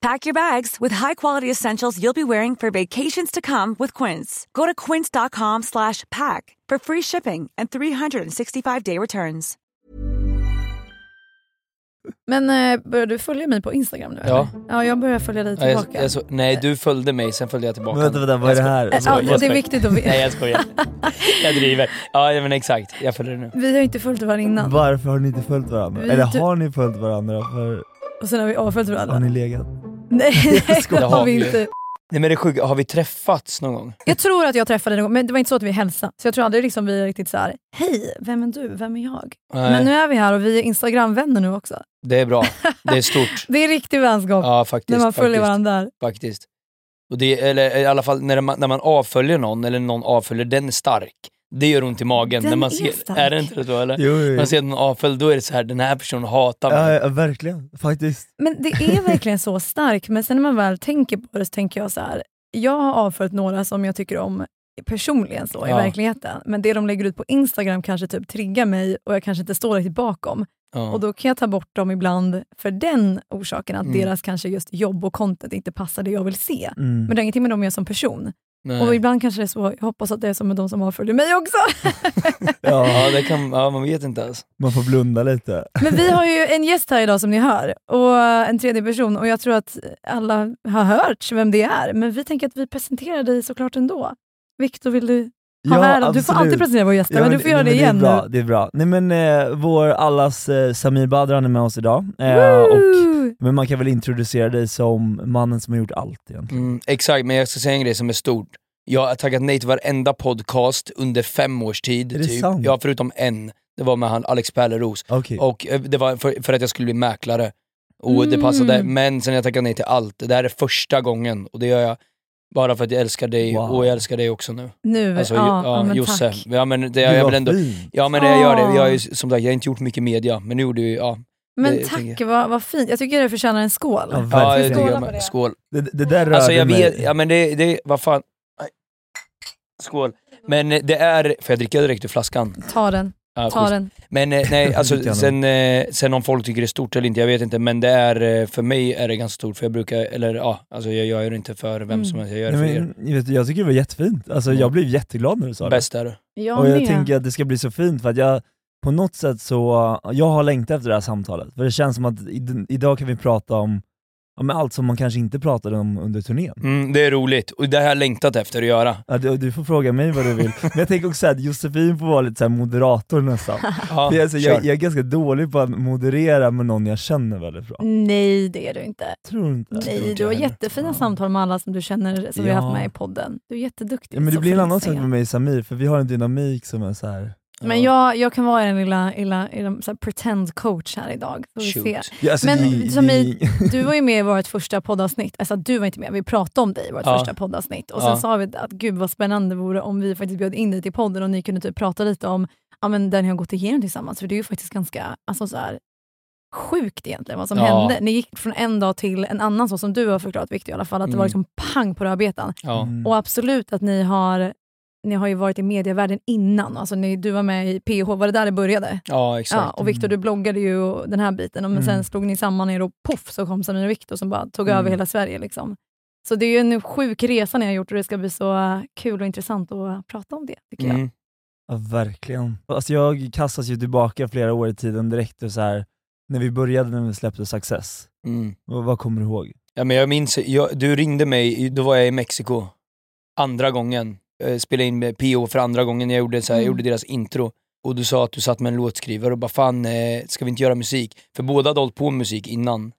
Pack your bags with high-quality essentials you'll be wearing for vacations to come with Quince. Go to quince.com slash pack for free shipping and 365-day returns. Men eh, börjar du följa mig på Instagram nu? Ja. Eller? Ja, jag börjar följa dig Ja, jag, tillbaka. jag så, nej, du följde mig, sen följde jag tillbaka. Men vänta, vänta, vad är det här? Jag Ja, skojar, det är viktigt att veta. Nej jag skojar. jag driver. Ja men exakt, jag följer det nu. Vi har inte följt varandra innan. Varför har ni inte följt varandra? Vi- Eller du- har ni följt varandra? För Och sen har vi avföljt varandra. har ni legat? Nej, det har vi Det har vi inte. Nej men det är sjukt, har vi träffats någon gång? Jag tror att jag träffade dig någon gång, men det var inte så att vi hälsade. Så jag tror aldrig liksom vi är riktigt så här: hej, vem är du, vem är jag? Nej, Men nu är vi här och vi är Instagram-vänner nu också. det är bra. Det är stort. Det är riktig vänskap Ja faktiskt. när man följer faktiskt, varandra där. Faktiskt. Och det, eller i alla fall när man, när man avföljer någon, eller någon avföljer, den är stark. Det gör ont i magen. Den när man är ser, stark. Är det inte så eller? Jo, jo. Man ser någon avföljd, då är det så här, den här personen hatar mig. Ja, ja, verkligen. Faktiskt. Men det är verkligen så starkt, men sen när man väl tänker på det så tänker jag så här. jag har avföljt några som jag tycker om personligen så i Ja. verkligheten, men det de lägger ut på Instagram kanske typ triggar mig och jag kanske inte står riktigt bakom. Ja. Och då kan jag ta bort dem ibland för den orsaken, att Mm. deras kanske just jobb och content inte passar det jag vill se. Mm. Men det har ingenting med dem att göra som person. Nej. Och ibland kanske det är så, jag hoppas att det är som med de som avföljer mig också. Ja, det kan, ja, man vet inte ens. man får blunda lite. Men vi har ju en gäst här idag som ni hör, och en tredje person och jag tror att alla har hört vem det är. Men vi tänker att vi presenterar dig såklart ändå. Viktor, vill du ha äran? Du får absolut. alltid presentera våra gäster, Ja, men du får göra nej, det men igen det är bra, nu. Det är bra. Nej men eh, vår allas eh, Samir Badran är med oss idag. Eh, och, men man kan väl introducera dig som mannen som har gjort allt egentligen. Mm, exakt, men jag ska säga en grej som är stort. Jag har tackat nej till varenda podcast under fem års tid. Är det typ. sant? Ja, förutom en. Det var med han Alex Pärleros. Okej. Och eh, det var för, för att jag skulle bli mäklare. Och det Mm. passade. Men sen har jag tackat nej till allt. Det här är första gången. Och det gör jag bara för att jag älskar dig Wow. och jag älskar dig också nu. Nu, Alltså, ja, ja, ja, men Josse. tack. Ja men, det, Det jag, jag vill ändå, ja men jag gör det. Jag har ju, Ah. som sagt, jag har inte gjort mycket media, men nu gjorde ju, ja. Men det- tack, vad, vad fint. Jag tycker det förtjänar en skål. Ja, Ja, verkligen. jag tycker Skåla jag på med. det. Skål. Det, det där rörde Alltså jag mig. vet, ja men det, det vad fan. Nej. Skål. Men det är, får jag dricka direkt ur flaskan? Ta den, Ja, ta schysst. den. Men eh, nej, alltså sen, eh, sen om folk tycker det är stort eller inte, jag vet inte. Men det är, eh, för mig är det ganska stort, för jag brukar, eller ja, alltså jag gör det inte för vem Mm. som helst, jag gör det för Nej, er. men, jag, vet, jag tycker det var jättefint. Alltså, Mm. jag blev jätteglad när du sa det. Bäst är det. Jag och jag med. tänker att det ska bli så fint för att jag på något sätt så, jag har längtat efter det här samtalet. För det känns som att i, idag kan vi prata om ja, men allt som man kanske inte pratade om under turnén. Mm, det är roligt, och det har jag längtat efter att göra. Ja, du, du får fråga mig vad du vill. Men jag tänker också att Josefin får vara lite så här moderator nästan. Ja, jag, alltså, jag, jag är ganska dålig på att moderera med någon jag känner väldigt bra. Nej, det är du inte. Tror du inte? Nej, du har jättefina samtal med alla som du känner, som vi har Ja. haft med i podden. Du är jätteduktig. Ja, men det blir en annan sak med mig och Samir, för vi har en dynamik som är så här. Men jag, jag kan vara en lilla, lilla, lilla pretend coach här idag. Ja, alltså, Men det- som det- i- Du var ju med i vårt första poddavsnitt. Alltså du var inte med, vi pratade om dig i vårt Ja. första poddavsnitt. Och sen Ja. sa vi att gud vad spännande det vore om vi faktiskt bjöd in dig till podden och ni kunde typ prata lite om ja, men där ni har gått igenom tillsammans. För det är ju faktiskt ganska alltså, så här, sjukt egentligen vad som Ja. hände. Ni gick från en dag till en annan, så som du har förklarat Victor i alla fall. Att det Mm. var liksom pang på rödbetan. Ja. Mm. Och absolut att ni har ni har ju varit i medievärlden innan. Alltså ni, du var med i PH, var det där det började? ja, exakt. Ja, och Viktor, du bloggade ju den här biten, och men Mm. sen slog ni samman er och poff så kom Samir och Viktor som bara tog Mm. över hela Sverige. Liksom. Så det är ju en sjuk resa ni har gjort och det ska bli så kul och intressant att prata om det, tycker jag. Mm. Ja, verkligen. Alltså jag kastas ju tillbaka flera år i tiden direkt och så här när vi började när vi släppte Success. Mm. Vad, vad kommer du ihåg? Ja, men jag minns, jag, du ringde mig, då var jag i Mexiko, andra gången. Eh, spelade in med PO för andra gången, jag gjorde, så här, jag Mm. gjorde deras intro. och du sa att du satt med en låtskrivare och bara fan, eh, ska vi inte göra musik? För båda hade hållit på med musik innan.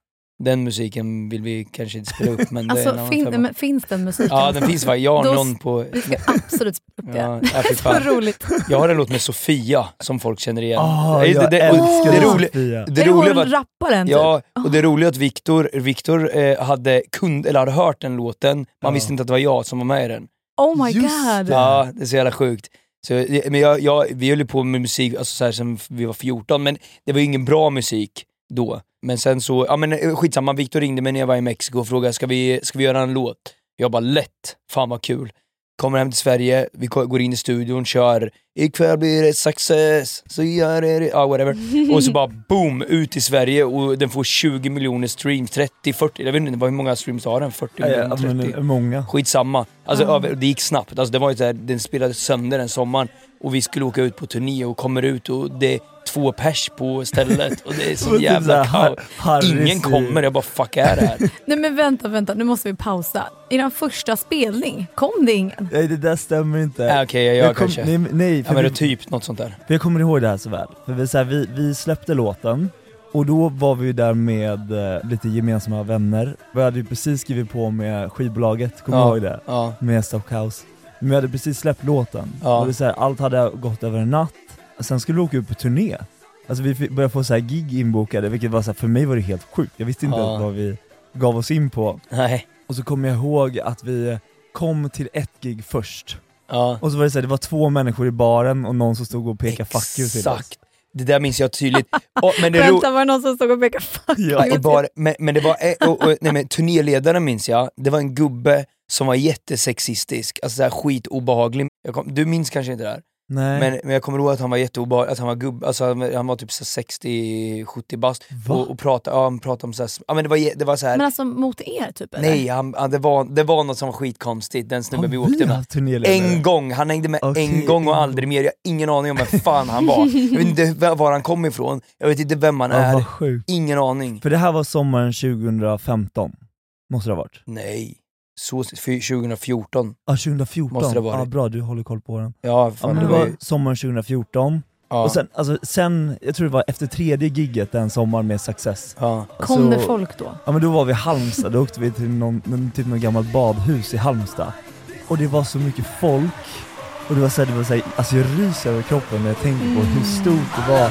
Den musiken vill vi kanske inte spela upp men det Alltså, fin, men, finns den musiken? Ja den finns va, jag har Då- någon på... Vi ska absolut spela upp det. Ja, ja, Så fan. roligt. Jag har en låt med Sofia som folk känner igen. Ah, Det- det, det, älskar det, Sofia. roliga, det är roliga hon var att rapparen typ? Ja, och det roliga är att Viktor, Viktor eh, hade, kund, eller hade hört den låten, man Ja. visste inte att det var jag som var med i den. Oh my Just god. det. Ja, det är så jävla sjukt. Så, men jag, jag, vi höll på med musik alltså, så här, sen vi var 14, men det var ju ingen bra musik då. Men sen så, ja men eh, skitsamma, Viktor ringde mig när jag var i Mexiko och frågade ska vi, ska vi göra en låt? Jag bara lätt, fan vad kul. Kommer hem till Sverige, vi går in i studion, kör ikväll blir det success, så gör det, ja whatever. Och så bara boom, ut i Sverige och den får 20 miljoner streams, 30, 40, jag vet inte hur många streams har den? 40 Ja, ja, miljoner, 30? men, många. Skitsamma. Alltså, över- det gick snabbt. Alltså, det var ju så här, den spelades sönder den sommaren och vi skulle åka ut på turné och kommer ut och det är två pers på stället och det är Och så typ jävla kaos. Ingen kommer, jag bara fuck är det här? Nej men vänta, vänta, nu måste vi pausa. I den första spelning kom det ingen. Nej det där stämmer inte. Ja, Okej, jag gör Jag kom- kanske. Nej, nej ja för, men det vi, är typ något sånt där. för jag kommer ihåg det här så väl. För vi, så här, vi, vi släppte låten, och då var vi där med eh, lite gemensamma vänner. Vi hade ju precis skrivit på med skivbolaget, kommer du Ja. ihåg det? Ja. Med Stockhouse. Men vi hade precis släppt låten, Ja. och det är så här, allt hade gått över en natt. Sen skulle vi åka ut på turné. Alltså vi fick- började få så här gig inbokade, vilket var så här, för mig var det helt sjukt. Jag visste inte Ja. vad vi gav oss in på. Nej. Och så kommer jag ihåg att vi kom till ett gig först. Ja. Och så var det så här, det var två människor i baren och någon som stod och pekade fuck you till oss. Exakt. Det där minns jag tydligt. Och, men det Vänta, var det någon som stod och pekade fuck Ja, you? Men, men det var, eh, och, och, nej, men turnéledaren minns jag, det var en gubbe som var jättesexistisk, alltså såhär skitobehaglig. Jag kom, du minns kanske inte det här? Nej. Men, men jag kommer ihåg att han var jätteobehaglig, att han var gubb, alltså han han var typ så 60-70 bast Va? och, och pratade, ja, han pratade om såhär, ja men det var, det var såhär, Men alltså mot er typ eller? nej han, han, det, var, det var något som var skitkonstigt, den snubben vi vi åkte med. En gång, han hängde med Okej, en gång och aldrig mer, jag har ingen aning om vem fan han var. Jag vet inte var han kom ifrån, jag vet inte vem han är, ingen aning. För det här var sommaren 2015, måste det ha varit. Nej, så, för 2014. Ja, 2014. Måste det ha varit. Ja, bra, du håller koll på den. Ja, Ja, fan, men det var ju, sommaren 2014, ja, och sen, alltså, sen, jag tror det var efter tredje gigget den sommaren med Success. ja. Kom så, det folk då? Ja men då var vi i Halmstad, då åkte vi till någon, någon, typ någon gammalt badhus i Halmstad. Och det var så mycket folk, och det var såhär, det var såhär, alltså jag ryser över kroppen när jag tänker på hur stort det var.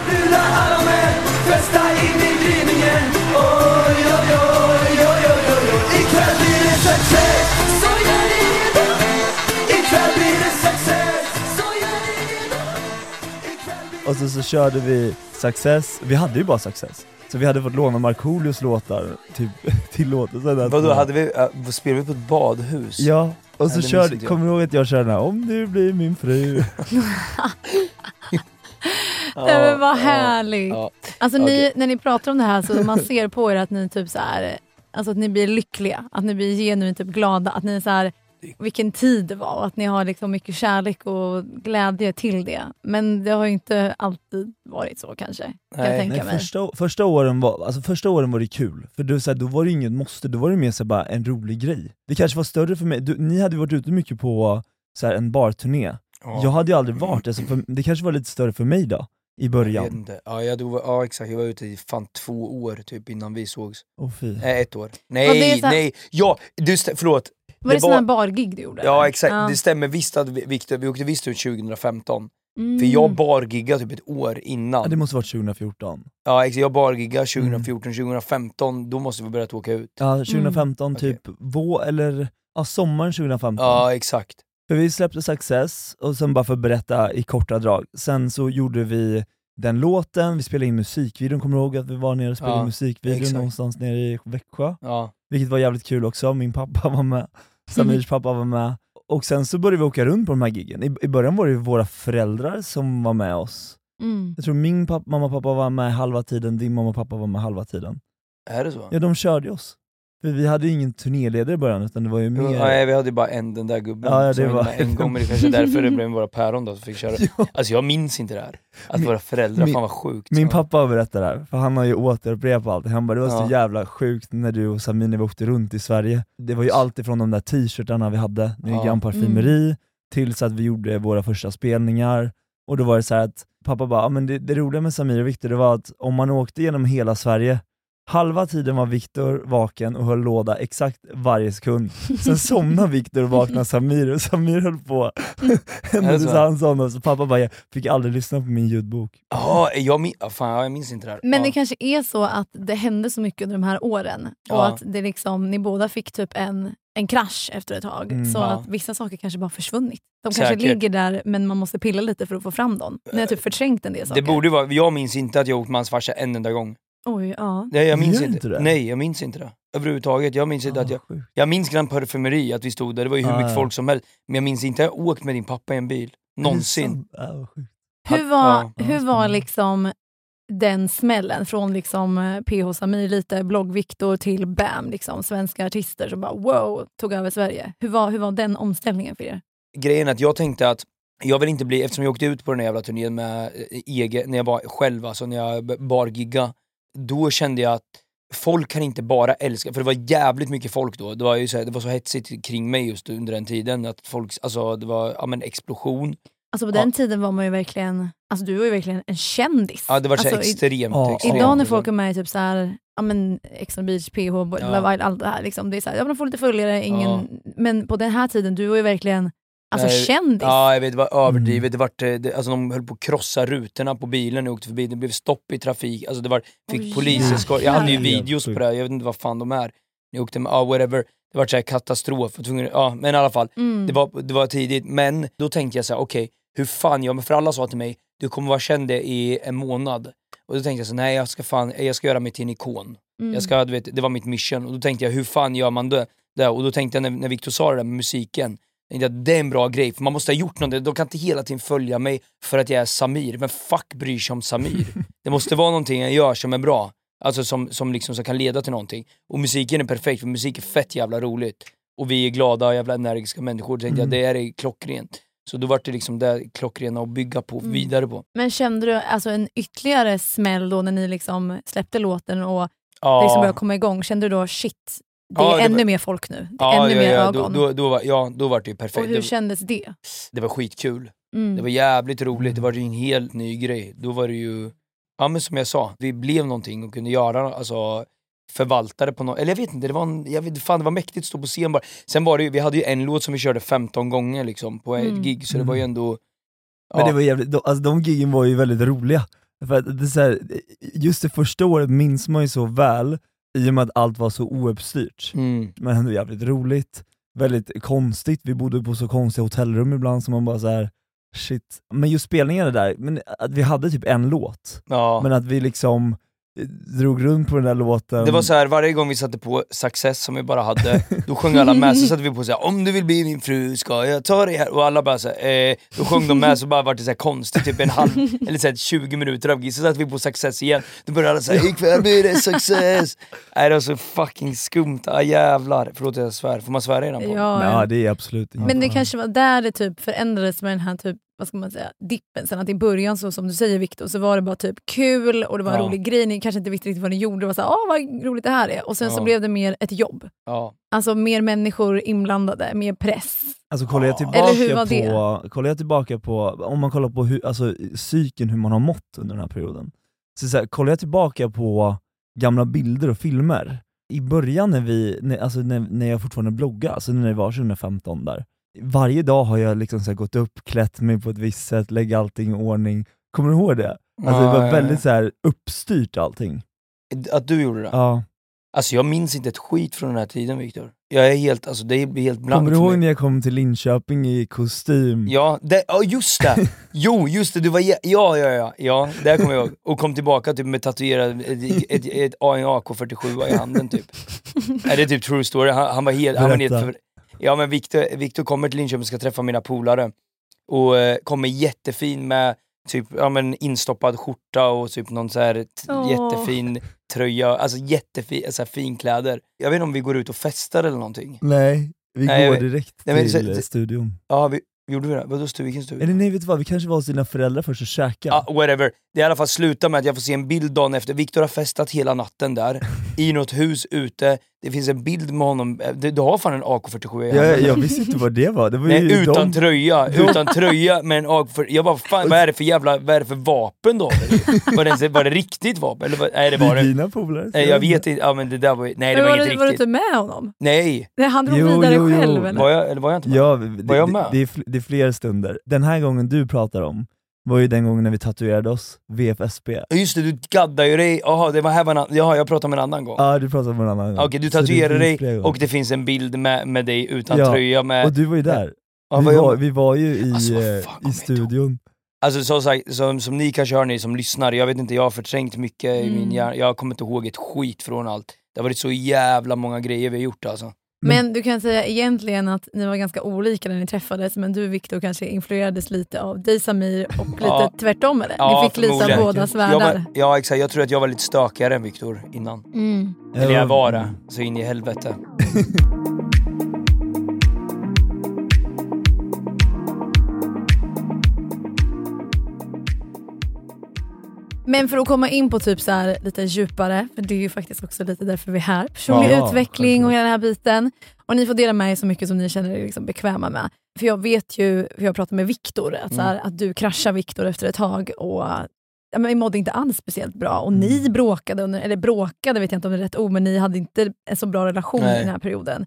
Och så, så körde vi Success, vi hade ju bara Success. Så vi hade fått låna Markoolios låtar typ, till låten. Vadå, hade vi, äh, spelade vi på ett badhus? Ja, och så körde, kommer du ihåg att jag körde den här, om du blir min fru? Ja, Nej men vad ja, härligt. ja. Alltså ni, när ni pratar om det här så man ser på er att ni typ så här, alltså att ni blir lyckliga, att ni blir genuint typ glada, att ni är så här, vilken tid det var och att ni har liksom mycket kärlek och glädje till det. Men det har ju inte alltid varit så kanske, kan jag Nej. tänka Nej, mig. första, första, åren var, alltså första åren var det kul, för du, så här, då var det inget måste, då var det mer så här, bara en rolig grej. Det kanske var större för mig, du, ni hade varit ute mycket på så här, en barturné. Ja. Jag hade ju aldrig varit det, så för, det kanske var lite större för mig då, i Jag vet början. inte. Ja, jag, då var, ja exakt, jag var ute i fan två år typ innan vi sågs. Åh fy. Nej, ett år. Nej, nej, ja, förlåt. Var det, det sån här var- bargig du gjorde? Ja eller? exakt, Ja. det stämmer visst att vi, Victor, vi åkte visst ut 2015. Mm. För jag bargiggade typ ett år Ja, innan. det måste varit 2014. Ja exakt, jag bargiggade Mm. 2014, 2015, då måste vi börjat åka ut. Ja, 2015 Okej. typ, vå, eller ja, sommaren 2015. Ja exakt. För vi släppte Success, och sen bara för att berätta i korta drag, sen så gjorde vi den låten, vi spelade in musikvideon, kommer du ihåg att vi var nere och spelade Ja, in musikvideon exakt. någonstans nere i Växjö? Ja. Vilket var jävligt kul också, min pappa var med, Samirs pappa var med. Och sen så började vi åka runt på de här giggen. I, I början var det våra föräldrar som var med oss. Mm. Jag tror min pappa, mamma och pappa var med halva tiden, din mamma och pappa var med halva tiden. Är det så? Ja, de körde oss. För vi hade ju ingen turnéledare i början, utan det var ju mer... Jo, Nej, vi hade ju bara en, den där gubben Ja, ja, som det var en gång, men det kanske är därför det blev våra päron då som fick köra. Ja. Alltså jag minns inte det här. Att Min- våra föräldrar, min- fan vad sjukt. Min Så- pappa berättar det här, för han har ju återupprepat allt. Han bara, det var så Ja. jävla sjukt när du och Samir när vi åkte runt i Sverige. Det var ju allt ifrån de där t-shirtarna vi hade, med Ja. Grand Parfumeri, tills att vi gjorde våra första spelningar. Och då var det så här att pappa bara, "Ja, men det, det roliga med Samir och Viktor det var att om man åkte genom hela Sverige, halva tiden var Viktor vaken och höll låda exakt varje sekund. Sen somnade Viktor och vaknade Samir och Samir höll på ända tills så? han somnade. Så pappa bara, jag fick aldrig lyssna på min ljudbok. Ja, jag, min, ah, fan, jag minns inte det här. Men ja. det kanske är så att det hände så mycket under de här åren och Ja. att det liksom, ni båda fick typ en, en krasch efter ett tag. Mm. så Ja. att vissa saker kanske bara försvunnit. De Säkert. kanske ligger där men man måste pilla lite för att få fram dem. Ni har typ förträngt en del saker. Det borde vara, jag minns inte att jag åkt med hans farsa en enda gång. Oj, ja. Nej, jag minns Gör inte. inte det? Nej, jag minns inte det. Överhuvudtaget. Jag minns inte att jag... Ah, sjukt. Jag minns Grand Parfumeri, att vi stod där, det var ju hur Ah, mycket ja. folk som helst. Men jag minns inte att jag åkt med din pappa i en bil. Någonsin. Ah, vad sjukt. Hur var, Ja, hur var liksom den smällen från liksom eh, PH Samir, lite blogg-Viktor till BAM, liksom, svenska artister som bara wow, tog över Sverige. Hur var, hur var den omställningen för er? Grejen är att jag tänkte att jag vill inte bli, eftersom jag åkte ut på den här jävla turnén med eh, egen, när jag var själv, alltså när jag bar gigga, då kände jag att folk kan inte bara älska, för det var jävligt mycket folk då, det var ju så, här, det var så hetsigt kring mig just under den tiden, att folk, alltså det var, ja men explosion. Alltså på Ja. den tiden var man ju verkligen, alltså du var ju verkligen en kändis. Ja det var så alltså, extremt, Ja, extremt. Idag när folk är med i typ så här, ja men Ex beach, PH, Love Island, allt det här, liksom, det är så här, ja, men de får lite följare, ingen, men på den här tiden, du var ju verkligen alltså, Nej, kändis. Ja jag vet, det var Mm. överdrivet, det var, det, alltså de höll på att krossa rutorna på bilen när jag åkte förbi, det blev stopp i trafik, alltså det var, fick Åh, poliseskort, jag hade ju videos på det jag vet inte vad fan de är. När jag åkte med, ja whatever, det var så här katastrof, jag tvungen, ja men i alla fall, Mm. det var, det var tidigt, men då tänkte jag så här: okej, hur fan gör man? För alla sa till mig, du kommer vara känd i en månad. Och då tänkte jag så nej jag ska fan, jag ska göra mig till en ikon. Mm. Jag ska, du vet, det var mitt mission, och då tänkte jag hur fan gör man det? det? Och då tänkte jag när, när Victor sa det där med musiken, det är en bra grej, för man måste ha gjort något, de kan inte hela tiden följa mig för att jag är Samir, men fuck bryr sig om Samir? det måste vara någonting jag gör som är bra, alltså som, som, liksom, som kan leda till någonting. Och musiken är perfekt, för musik är fett jävla roligt. Och vi är glada, jävla energiska människor, tänkte Mm. jag det är klockrent. Så då var det liksom det klockrena att bygga på, Mm. vidare på. Men kände du alltså en ytterligare smäll då när ni liksom släppte låten och Ja. liksom började komma igång? Kände du då shit, det är Ja, det ännu var- mer folk nu? Det är Ja, ännu ja, mer ja, ögon? Då, då, då, var, ja, då var det ju perfekt. och hur Det- kändes det? det var skitkul. Mm. Det var jävligt roligt, det var ju en helt ny grej. Då var det ju, ja men som jag sa, vi blev någonting och kunde göra, alltså förvalta det på något, eller jag vet inte, det var, en, jag vet, fan, det var mäktigt att stå på scen bara. Sen var det ju, vi hade ju en låt som vi körde 15 gånger liksom på ett Mm. gig, så det var ju ändå... Men det var jävligt, de, alltså de giggen var ju väldigt roliga. För att det är så här, just det första året minns man ju så väl, i och med att allt var så ouppstyrt. Mm. Men ändå jävligt roligt, väldigt konstigt, vi bodde på så konstiga hotellrum ibland som man bara så här. shit. Men just spelningarna där, men att vi hade typ en låt, Ja. men att vi liksom drog runt på den där låten. Det var så här, varje gång vi satte på Success som vi bara hade, då sjöng alla med, så satte vi på så här, om du vill bli min fru ska jag ta dig här, och alla bara så här, eh, då sjöng de med så bara var det så här konstigt, typ en halv, eller så här 20 minuter av gig, så satte vi på Success igen, då började alla säga ikväll blir det Success! Nej det var så fucking skumt, ah, jävlar. Förlåt att jag svär, får man svära i den podden? Ja, Ja det är absolut inte Men det kanske var där det typ förändrades med den här typ, vad ska man säga, dippen. Sen att i början, så, som du säger Viktor, så var det bara typ kul och det var en Ja. rolig grej. Ni kanske inte visste riktigt vad ni gjorde. Det var såhär, åh vad roligt det här är. Och sen så Ja. blev det mer ett jobb. Ja. Alltså mer människor inblandade, mer press. Alltså kollar jag Ja. Eller hur tillbaka var på, kollar jag tillbaka på, om man kollar på hur, alltså, psyken, hur man har mått under den här perioden. Så, så här, kollar jag tillbaka på gamla bilder och filmer, i början när vi, när, alltså när, när jag fortfarande bloggade, alltså när det var 2015 där, varje dag har jag liksom så gått upp, klätt mig på ett visst sätt, lägga allting i ordning. Kommer du ihåg det? Alltså det Ja, var ja, ja. väldigt så uppstyrt allting. Att du gjorde det? Ja. Alltså jag minns inte ett skit från den här tiden Viktor. Jag är helt, alltså det blir helt blankt Kommer du ihåg när jag kom till Linköping i kostym? Ja, det, ja just det! Jo, just det, du var ja, ja, ja, ja, det kommer jag ihåg. Och kom tillbaka typ med tatuerad, ett, ett, ett AK47 i handen typ. Är det är typ true story? Han, han var helt, han var helt Berätta. Ja men Viktor, Viktor kommer till Linköping och ska träffa mina polare. Och eh, kommer jättefin med typ, ja men instoppad skjorta och typ någon så här t- Åh. jättefin tröja, alltså jättefin, så här finkläder. Jag vet inte om vi går ut och festar eller någonting. Nej, vi Nej, jag går vet- direkt Nej, men till så- eh, studion. Ja, vi, gjorde vi det? Vadå stu, vilken stuga? Eller nej vet du vad, vi kanske var hos dina föräldrar först och käkade. Ja, whatever. Det i alla fall slutar med att jag får se en bild dagen efter. Viktor har festat hela natten där, i något hus ute, det finns en bild med honom, Eh, du, du har fan en AK47 i Jag, handen. jag visste inte vad det var. Det var Nej, utan de, tröja, utan tröja med en AK47. Jag bara, fan, vad är det för jävla, vad är det för vapen då? Var det, var det riktigt vapen? Eller, var- nej det var det. dina polare. Nej, jag vet inte, ja, men det där var, nej det Men var, var, inget du, var du riktigt. inte med honom? Nej, Nej, han drog Jo, vidare jo, jo. själv eller? var jag, eller var jag inte med? Ja, det, Var jag med? det, det, är fl- det är fler stunder. Den här gången du pratar om var ju den gången när vi tatuerade oss, VFSB. Just det, du gaddade ju dig, jaha det var här var en annan, jaha jag pratade om en annan gång. Ja, du pratade om en annan gång. Okej, du Så tatuerade finns flera dig och det finns en bild med, med dig utan Ja, tröja med... Och du var ju där. ja, vi, jag- var, vi var ju i, Alltså, eh, fan i studion. Alltså som sagt, som, som ni kanske hör ni som lyssnar, jag vet inte, jag har förträngt mycket i min Mm. hjärna, jag kommer inte ihåg ett skit från allt. Det har varit så jävla många grejer vi har gjort alltså. Men du kan säga egentligen att ni var ganska olika när ni träffades, men du Viktor kanske influerades lite av dig Samir och lite Ja. tvärtom eller? Ja, ni fick Lisa förmodligen. bådas världar. ja exakt, jag tror att jag var lite stökigare än Viktor innan. Mm. Eller jag var det, så in i helvete. Men för att komma in på typ så här lite djupare, för det är ju faktiskt också lite därför vi är här. Personlig Ja, utveckling och hela den här biten. Och ni får dela med er så mycket som ni känner er liksom bekväma med. För jag vet ju, för jag pratar med Viktor, att, så Mm. att du kraschade Viktor efter ett tag och ja, men vi mådde inte alls speciellt bra. Och Mm. ni bråkade, under, eller bråkade vet jag inte om det är rätt ord, men ni hade inte en så bra relation Nej. i den här perioden.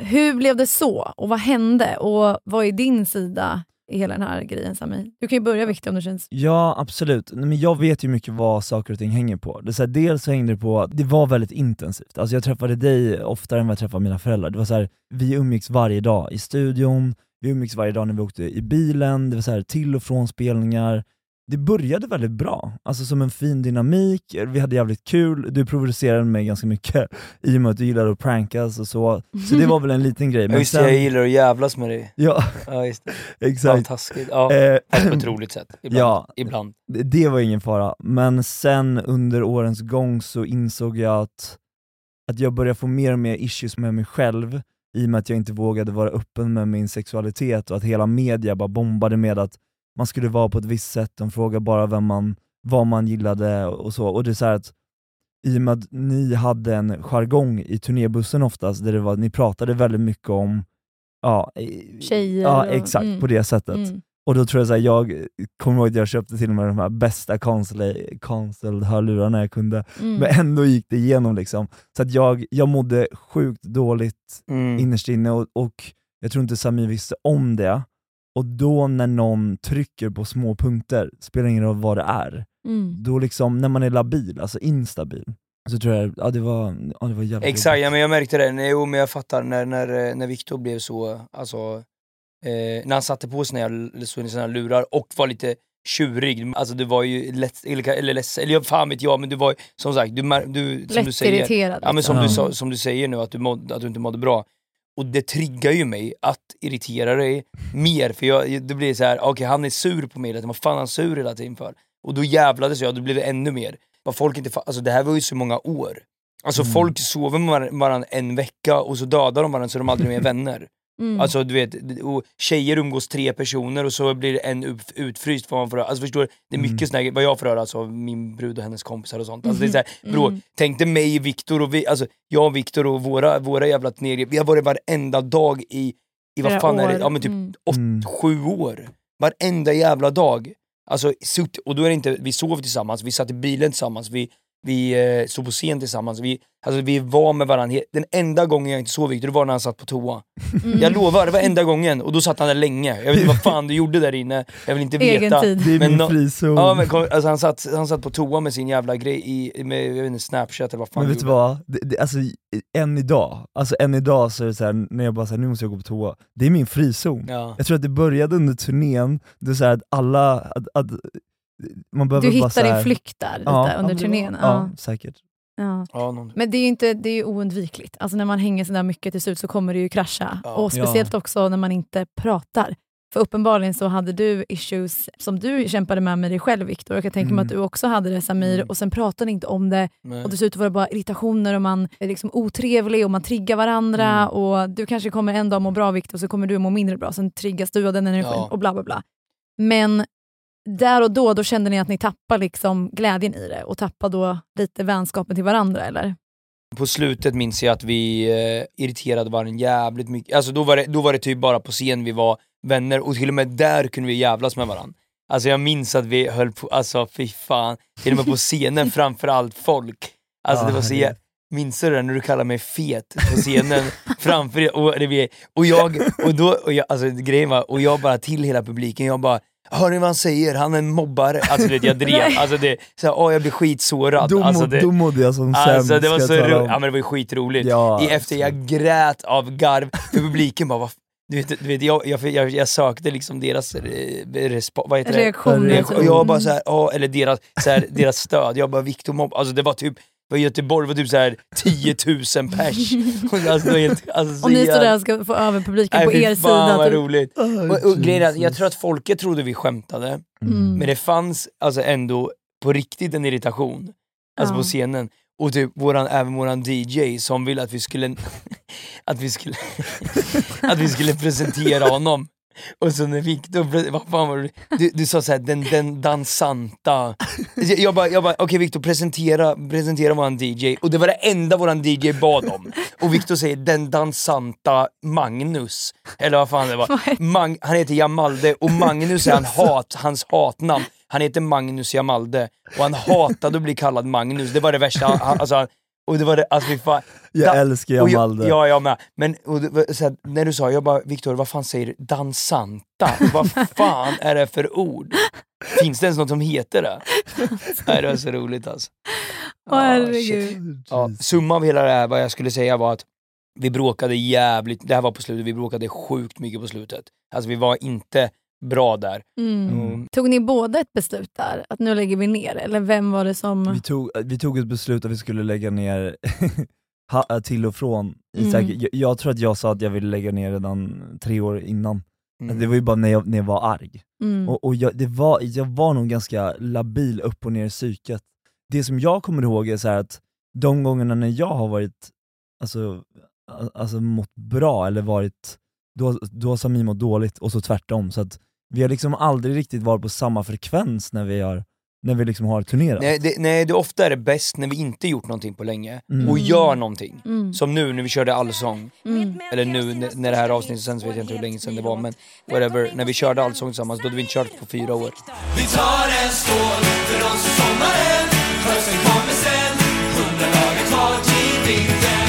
Hur blev det så? Och vad hände? Och vad är din sida hela den här grejen Sami? Du kan ju börja Viktor om det känns... Ja absolut, men jag vet ju mycket vad saker och ting hänger på. Det så här, dels så hängde det på, det var väldigt intensivt. Alltså jag träffade dig oftare än vad jag träffade mina föräldrar. Det var så här, vi umgicks varje dag i studion, vi umgicks varje dag när vi åkte i bilen, det var så här, till och från spelningar. Det började väldigt bra, alltså som en fin dynamik, vi hade jävligt kul, du provocerade mig ganska mycket i och med att du gillar att prankas och så. Så det var väl en liten grej. Ja, Men just det, sen, jag gillar att jävlas med dig. ja, Ja just det, exakt. taskigt. Ja, Eh, på ett roligt sätt. Ibland. Ja. Ibland. Det- Det var ingen fara, men sen under årens gång så insåg jag att, att jag började få mer och mer issues med mig själv i och med att jag inte vågade vara öppen med min sexualitet och att hela media bara bombade med att man skulle vara på ett visst sätt, de frågade bara vem man, vad man gillade och så. Och det är så här att i och med att ni hade en jargong i turnébussen oftast, där det var, ni pratade väldigt mycket om ja, Tjejer Ja och- exakt, mm. på det sättet. Mm. Och då tror jag såhär, jag kommer ihåg att jag köpte till och med de här bästa cancel- cancelled hörlurarna jag kunde, Mm. men ändå gick det igenom liksom. Så att jag, jag mådde sjukt dåligt Mm. innerst inne och, och jag tror inte Sami visste om det. Och då när någon trycker på små punkter, spelar ingen roll vad det är, Mm. då liksom, när man är labil, alltså instabil, så tror jag, ja det var, ja, det var jävligt Exakt, ja, men jag märkte det. Nej, Jo men jag fattar när, när, när Viktor blev så, alltså, eh, när han satte på sina, så- sina lurar och var lite tjurig, alltså du var ju lätt, eller, eller ledsen, eller fan vet jag, men du var som sagt, du, du, som du Lätt säger, irriterad. ja, men som, Ja. du, som du säger nu, att du, mådde, att du inte mådde bra. Och det triggar ju mig att irritera dig mer, för jag, det blir så här: okej han är sur på mig hela tiden, vad fan är han sur hela tiden för? Och då jävlades jag, då blev det ännu mer. Vad folk inte alltså det här var ju så många år. Alltså Mm. folk sover med var- varandra en vecka och så dödar de varandra så de aldrig mer vänner. Mm. Alltså du vet, och tjejer umgås tre personer och så blir en ut- utfryst för vad man får. Alltså förstår du? Det är mycket Mm. här, vad jag får höra alltså, av min brud och hennes kompisar och sånt. Alltså, det är så här, bro, Mm. tänk dig mig, Viktor och vi, alltså jag och Viktor och våra, våra jävla turnéer, vi har varit varenda dag i, i vad fan är det? Ja men typ Mm. Mm. sju år. Varenda jävla dag. Alltså, och då är det inte, vi sov tillsammans, vi satt i bilen tillsammans, vi, vi eh, sov på scen tillsammans, vi, alltså, vi var med varandra. Den enda gången jag inte sov Viktor, det var när han satt på toa. Mm. Jag lovar, det var enda gången, och då satt han där länge. Jag vet inte vad fan du gjorde där inne, jag vill inte veta. Egen tid. Det är Men min frizon. Ja, men, kom, alltså, han, satt, han satt på toa med sin jävla grej i, med jag vet inte, snapchat eller vad fan Men vet du vad? Det, det, alltså, än idag, alltså än idag så är det så här, när jag bara säger nu måste jag gå på toa, det är min frizon. Ja. Jag tror att det började under turnén, det är så här att alla, att, att man behöver Du bara så hittar här, din flykt där lite Ja, under ja, turnén. Ja, Ja. säkert. Ja. Men det är ju inte, det är ju oundvikligt. Alltså när man hänger sådär mycket till slut så kommer det ju krascha. Ja. Och speciellt också när man inte pratar. För uppenbarligen så hade du issues som du kämpade med med dig själv Viktor. Jag kan tänka mig Mm. att du också hade det Samir Mm. och sen pratade ni inte om det. Nej. Och till slut var det bara irritationer och man är liksom otrevlig och man triggar varandra. Mm. Och Du kanske kommer en dag må bra Viktor så kommer du må mindre bra. Sen triggas du av den energin Ja. och bla bla bla. Men där och då, då kände ni att ni tappar liksom glädjen i det och tappar då lite vänskapen till varandra eller? på slutet minns jag att vi eh, irriterade varandra jävligt mycket. Alltså då var, det, då var det typ bara på scen vi var vänner och till och med där kunde vi jävlas med varandra. Alltså jag minns att vi höll på, alltså fy fan, till och med på scenen framför allt folk. Alltså det var så. Minns du det när du kallar mig fet på scenen framför? Och, och jag, och då, och jag, alltså grejen var, och jag bara till hela publiken, jag bara Hör ni vad han säger? Han är en mobbare. Alltså vet, jag drev, alltså det, så här, åh, jag blir skitsårad. Då, alltså, må, det, då mådde jag som Alltså sämst, det var så ro- ja, men det var ju skitroligt. Ja, I efter jag grät av garv, för publiken bara, du vet, du vet, jag, jag, jag, jag sökte liksom deras eh, respo- vad heter det? Reaktioner. Reak- typ. Och jag bara Mm. såhär, ja, eller deras, så här, deras stöd, jag bara Victor Mobb, alltså det var typ var i Göteborg, var typ såhär 10 000 pers. Alltså, helt, alltså, så Och ni står där och ska få över publiken Nej, på er fan sida. vad typ. roligt. Oh, Och, och grejen är jag tror att folket trodde vi skämtade, Mm. men det fanns alltså ändå på riktigt en irritation alltså Ja. på scenen. Och typ våran, även våran DJ som ville att vi skulle att vi skulle att vi skulle presentera honom. Och så när Victor, pre- vad fan var det? Du, du sa såhär, den, den dansanta. Jag bara, jag bara okej Victor presentera, presentera våran DJ. Och det var det enda våran DJ bad om. Och Victor säger den dansanta Magnus. Eller vad fan det var. Mag, han heter Jamalde och Magnus är han hat, hans hatnamn. Han heter Magnus Jamalde och han hatade att bli kallad Magnus. Det var det värsta. Han, alltså, och det var det, alltså fy fan. Jag Da- älskar och Jamalde. Ja, jag med. Men och det, så här, när du sa, jag bara Viktor, vad fan säger? Dansanta? vad fan är det för ord? Finns det ens något som heter det? Nej, det var så roligt alltså. Åh, Ja, herregud. Ja, summa av hela det här, vad jag skulle säga var att vi bråkade jävligt, det här var på slutet, vi bråkade sjukt mycket på slutet. Alltså vi var inte bra där. Mm. Mm. Tog ni båda ett beslut där? Att nu lägger vi ner? Eller vem var det som... Vi tog, vi tog ett beslut att vi skulle lägga ner till och från. Mm. Jag, jag tror att jag sa att jag ville lägga ner redan tre år innan. Mm. Det var ju bara när jag, när jag var arg. Mm. Och, och jag, det var, jag var nog ganska labil upp och ner i psyket. Det som jag kommer ihåg är så här att de gångerna när jag har varit, alltså, alltså mått bra eller varit, då, då har Samir mått dåligt och så tvärtom. Så att vi har liksom aldrig riktigt varit på samma frekvens när vi har, när vi liksom har turnerat. Nej, det, nej, det ofta är det bäst när vi inte gjort någonting på länge Mm. och gör någonting. Mm. Som nu när vi körde Allsång, Mm. eller nu när- det här avsnittet sänds vet jag inte hur länge sedan det var men whatever, när vi körde Allsång tillsammans då hade vi inte kört på fyra år. Vi tar en skål för oss och sommaren Hösten kommer sen Hundra dagar kvar till vintern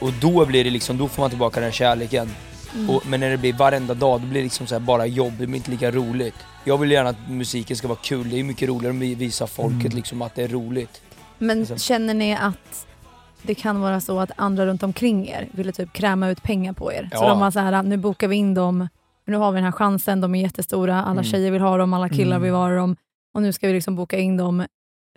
Och då blir det liksom, då får man tillbaka den kärleken. Mm. Och, men när det blir varenda dag, då blir det liksom så bara jobb, det blir inte lika roligt. Jag vill gärna att musiken ska vara kul, det är mycket roligare om vi visar folket Mm. liksom att det är roligt. Men Liksom. känner ni att det kan vara så att andra runt omkring er ville typ kräma ut pengar på er? Så Ja. de var så här, nu bokar vi in dem, nu har vi den här chansen, de är jättestora, alla Mm. tjejer vill ha dem, alla killar Mm. vill ha dem. Och nu ska vi liksom boka in dem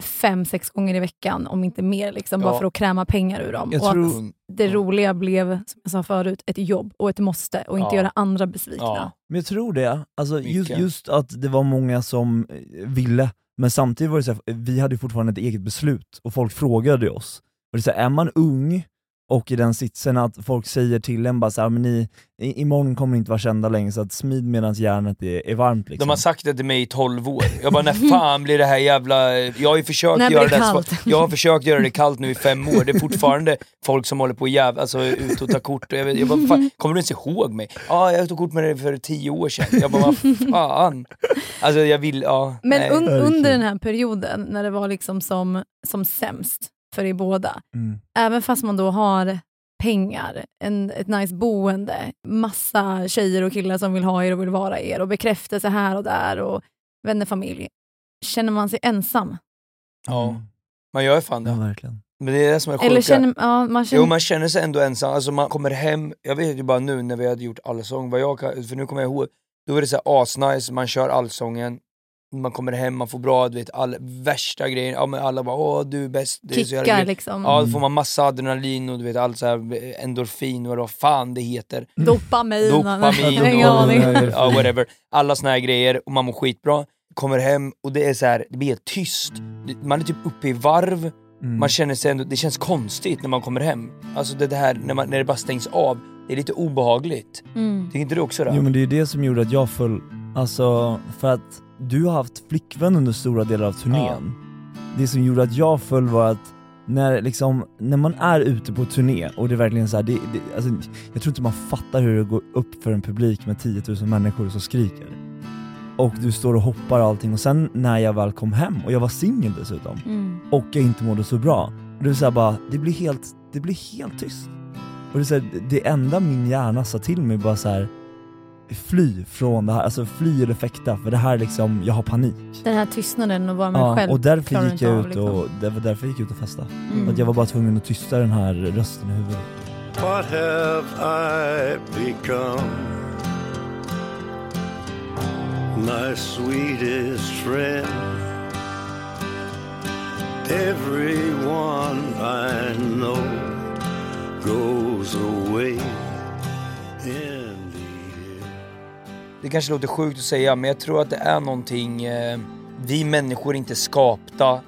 fem, sex gånger i veckan, om inte mer, liksom, bara Ja. för att kräma pengar ur dem. Jag och tror- att det roliga blev, som jag sa förut, ett jobb och ett måste och inte Ja. göra andra besvikna. Ja. Men jag tror det, alltså just, just att det var många som eh, ville, men samtidigt var det så här, vi hade fortfarande ett eget beslut och folk frågade oss. Och det är, så här, är man ung och i den sitsen att folk säger till en bara så här, men ni, i, imorgon kommer ni inte vara kända längre så att smid medan järnet är, är varmt liksom. De har sagt det till mig i 12 år. Jag bara, när fan blir det här jävla... Jag har ju försökt När göra det det, kallt? Jag har försökt göra det kallt nu i fem år, det är fortfarande folk som håller på jäv, alltså ut och tar kort. Jag, vet, jag bara, fan, kommer du ens ihåg mig? Ja, jag tog kort med dig för tio år sedan. Jag bara, vad fan? Alltså jag vill, ja. Men un, Det är kul. under den här perioden, när det var liksom som, som sämst för er båda, Mm. även fast man då har pengar, en, ett nice boende, massa tjejer och killar som vill ha er och vill vara er och bekräftelse här och där och vänner, familj. Känner man sig ensam? Ja, man gör fan Ja, det. verkligen. Men det är det som är sjuka. Eller känner, ja, man känner, Jo man känner sig ändå ensam, alltså man kommer hem, jag vet ju bara nu när vi hade gjort allsång, vad jag kan, för nu kommer jag ihåg, då är det så här asnice, man kör allsången, man kommer hem, man får bra, du vet, all, värsta grejer, ja, men alla bara åh du är bäst. Det är så jävla kickar liksom. Ja då får man massa adrenalin och du vet allt så här endorfin och vad fan det heter. Dopamin. Dopamin ingen och, ja, whatever. Alla såna här grejer och man mår skitbra. Kommer hem och det är så här, det blir helt tyst. Man är typ uppe i varv, Mm. man känner sig ändå, det känns konstigt när man kommer hem. Alltså det, det här när, man, när det bara stängs av, det är lite obehagligt. Mm. Tycker inte du också det? Jo men det är det som gjorde att jag föll, alltså för att du har haft flickvän under stora delar av turnén. det som gjorde att jag föll var att när, liksom, när man är ute på turné och det är verkligen så här, det, det, alltså, jag tror inte man fattar hur det går upp för en publik med 10 000 människor som skriker. Och du står och hoppar och allting och sen när jag väl kom hem, och jag var singel dessutom, Mm. och jag inte mådde så bra, det, vill säga bara, det, blir helt, det blir helt tyst. Och det, är här, det enda min hjärna sa till mig bara så här fly från det här, alltså fly eller fäkta för det här liksom, jag har panik. Den här tystnaden och vara med Ja, själv och därför gick jag ut liksom. och, det var därför jag gick ut och festade. Mm. Att jag var bara tvungen att tysta den här rösten i huvudet. What have I become? My sweetest friend. Everyone I know goes away Det kanske låter sjukt att säga, men jag tror att det är någonting, eh, vi människor är inte skapta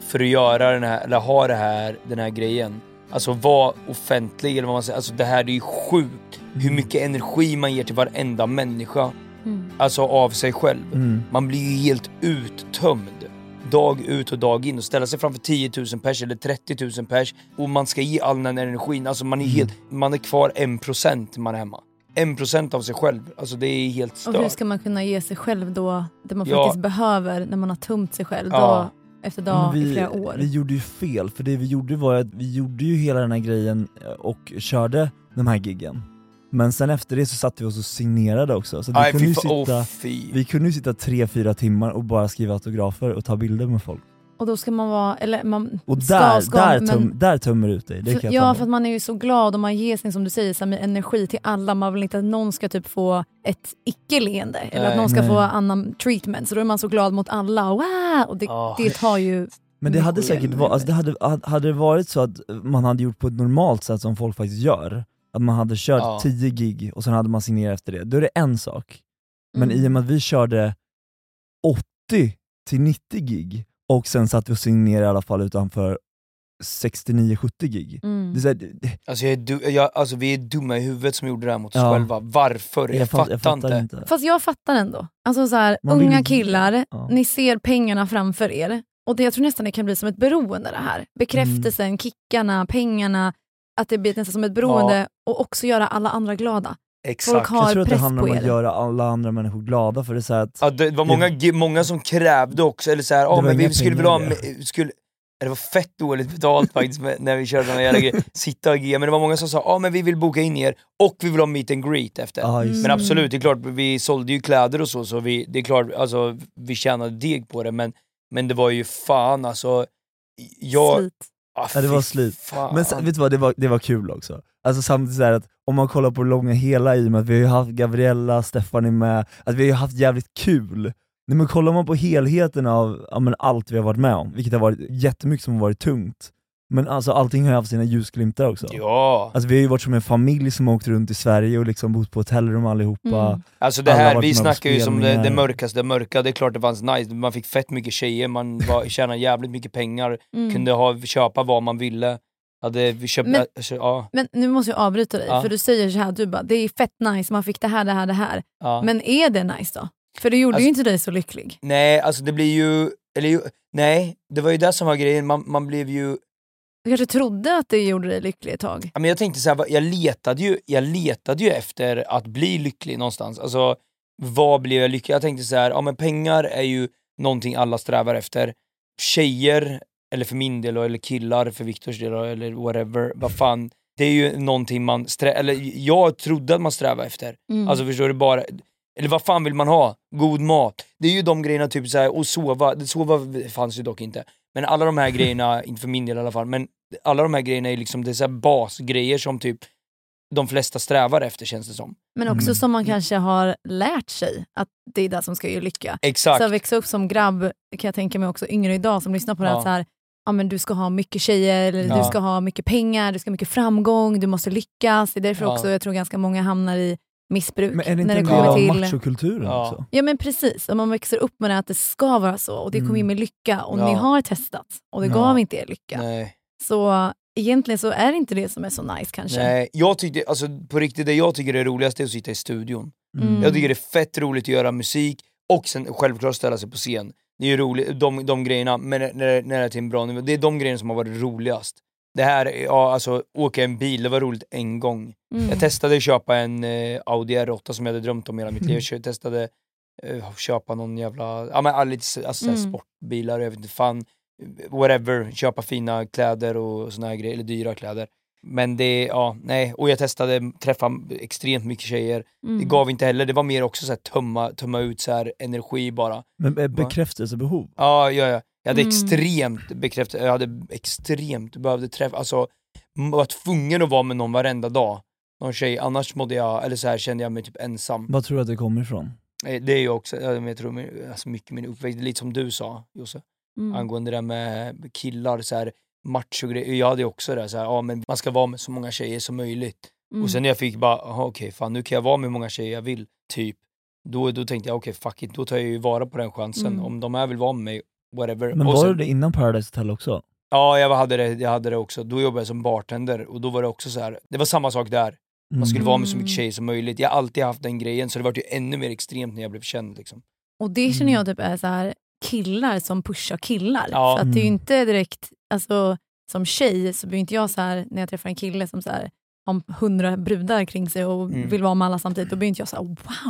för att göra den här, eller ha det här, den här grejen. Alltså vara offentlig eller vad man säger, alltså det här det är ju sjukt hur mycket energi man ger till varenda människa. Mm. Alltså av sig själv. Mm. Man blir ju helt uttömd. Dag ut och dag in och ställa sig framför 10 000 pers eller 30 000 pers och man ska ge all den här energin, alltså man är helt, man är kvar 1% när man är hemma. 1% av sig själv, alltså det är helt Och hur stört. ska man kunna ge sig själv då det man Ja. faktiskt behöver när man har tömt sig själv Ja. dag efter dag i vi, flera år? vi gjorde ju fel, för det vi gjorde var att vi gjorde ju hela den här grejen och körde de här giggen. Men sen efter det så satte vi oss och signerade också, så vi Nej kunde sitta fy. Vi kunde ju sitta tre, fyra timmar och bara skriva autografer och ta bilder med folk. Och då ska man vara, eller man Och ska, där, ska, där, men- tum, där tömmer ut dig, det För, kan jag ja, för att man är ju så glad och man ger sin, som du säger, så med energi till alla. Man vill inte att någon ska typ få ett icke-leende eller att någon ska Nej. få annan treatment. Så då är man så glad mot alla. Wow! Och det, Ja. det tar ju... Men det hade säkert varit, alltså det hade, hade det varit så att man hade gjort på ett normalt sätt som folk faktiskt gör, att man hade kört Ja. 10 gig och sen hade man signerat efter det, då är det en sak. Men Mm. i och med att vi körde 80 till 90 gig och sen satt vi och signerade i alla fall utanför 69-70 gig. Mm. Det är så här, det- Alltså, jag är du, jag, alltså vi är dumma i huvudet som gjorde det här mot oss Ja. själva. Varför? Jag, fatt- fattar, inte. Fast jag fattar ändå. Alltså så här, vill unga ju- killar, Ja. ni ser pengarna framför er. Och det, jag tror nästan det kan bli som ett beroende det här. Bekräftelsen, Mm. kickarna, pengarna. Att det blir nästan som ett beroende och också göra alla andra glada. Exakt. Folk har jag tror att det handlar om att göra alla andra människor glada, för det är så att Ja, det var många, ge- många som krävde också, eller såhär, ja var men vi skulle vilja ha, det. skulle, det var fett dåligt betalt faktiskt med, när vi körde den jävla grejen, sitta och ge, men det var många som sa ja men vi vill boka in er, och vi vill ha meet and greet efter. Just Men det. absolut, det är klart, vi sålde ju kläder och så, så vi, det är klart, alltså, vi tjänade deg på det, men, men det var ju fan alltså, jag... Slit. Ah, Ja, det var fy slit. Fan. Men sen, vet du vad, det var, det var kul också. Alltså samtidigt så att om man kollar på det långa hela i och med att vi har ju haft Gabriella, Stefan är med, att vi har ju haft jävligt kul. Nej, men kollar man på helheten av ja, allt vi har varit med om, vilket har varit jättemycket som har varit tungt, men alltså allting har ju haft sina ljusglimtar också. Ja, Alltså vi har ju varit som en familj som har åkt runt i Sverige och liksom bott på hotellrum allihopa. Mm. alltså det här, vi snackar ju som det, det mörkaste mörka, det är klart det fanns nice, man fick fett mycket tjejer, man var, tjänade jävligt mycket pengar, Mm. kunde ha, köpa vad man ville. Hade vi köpt, Men- alltså, ja, Men nu måste jag avbryta dig, Ja. för du säger så här, du bara, det är fett nice, man fick det här, det här, det här. ja. Men är det nice då? För det gjorde Alltså- ju inte dig så lycklig. Nej, alltså det blir ju, eller ju, nej, det var ju det som var grejen, man, man blev ju Du kanske trodde att det gjorde dig lycklig ett tag? Ja, men jag tänkte så här, jag letade, ju, jag letade ju efter att bli lycklig någonstans. Alltså, vad blev jag lycklig? Jag tänkte så här, ja men pengar är ju någonting alla strävar efter. Tjejer, eller för min del, eller killar för Viktors del, eller whatever, vad fan. Det är ju någonting man strä- eller jag trodde att man strävade efter. Mm. Alltså förstår du, bara, eller vad fan vill man ha? God mat. Det är ju de grejerna, typ så här, och sova, sova fanns ju dock inte. Men alla de här grejerna, inte för min del i alla fall, men alla de här grejerna är liksom det är så här basgrejer som typ de flesta strävar efter känns det som. Men också Mm. som man kanske har lärt sig att det är det som ska ge lycka. Exakt. Så att växa upp som grabb, kan jag tänka mig också yngre idag som lyssnar på det här, så här ja, men du ska ha mycket tjejer, eller Ja. du ska ha mycket pengar, du ska ha mycket framgång, du måste lyckas. Det är därför Ja. också jag tror ganska många hamnar i missbruk. Men är det när inte det en kommer till... machokulturen Ja. också? Ja men precis, om man växer upp med det att det ska vara så och det kommer Mm. in med lycka och Ja. ni har testat och det Ja. gav inte er lycka. Nej. Så egentligen så är det inte det som är så nice kanske. Nej, jag tyckte, alltså på riktigt det jag tycker är roligast är att sitta i studion. Mm. Jag tycker det är fett roligt att göra musik och sen självklart ställa sig på scen. Det är ju roligt, de, de grejerna, men när, när det är till en bra nivå, det är de grejerna som har varit roligast. Det här, ja alltså åka en bil, det var roligt en gång. Mm. Jag testade att köpa en eh, Audi R8 som jag hade drömt om hela mitt liv. Jag kö- testade eh, köpa någon jävla, ja men alltså, Mm. sportbilar, jag vet inte fan, whatever, köpa fina kläder och såna här grejer, eller dyra kläder. Men det, ja, nej, och jag testade träffa extremt mycket tjejer, Mm. det gav inte heller, det var mer också så här tömma, tömma ut så här energi bara. Men eh, bekräftelsebehov? Ja, ja, ja. Jag hade Mm. extremt bekräftat, jag hade extremt, behövde träffa, alltså var tvungen att vara med någon varenda dag. Någon tjej, annars mådde jag, eller så här kände jag mig typ ensam. Vad tror du att det kommer ifrån? Eh, Det är ju också, jag tror alltså mycket min uppväxt, lite som du sa Josse, Mm. angående det där med killar, så här macho Jag hade också det, så här, ja men man ska vara med så många tjejer som möjligt. Mm. Och sen när jag fick bara, aha, okej fan nu kan jag vara med hur många tjejer jag vill, typ. Då, då tänkte jag okej fuck it, då tar jag ju vara på den chansen. Mm. Om de här vill vara med mig, whatever. Men var sen- det innan Paradise Hotel också? Ja, jag hade, det, jag hade det också. Då jobbade jag som bartender och då var det också så här. det var samma sak där. Man skulle Mm. vara med så mycket Mm. tjejer som möjligt. Jag har alltid haft den grejen, så det var ju ännu mer extremt när jag blev känd. Liksom. Och det känner jag typ är så här killar som pushar killar. Ja. För att det är ju Mm. inte direkt, alltså som tjej så blir inte jag så här när jag träffar en kille som så här har hundra brudar kring sig och Mm. vill vara med alla samtidigt, då blir inte jag så här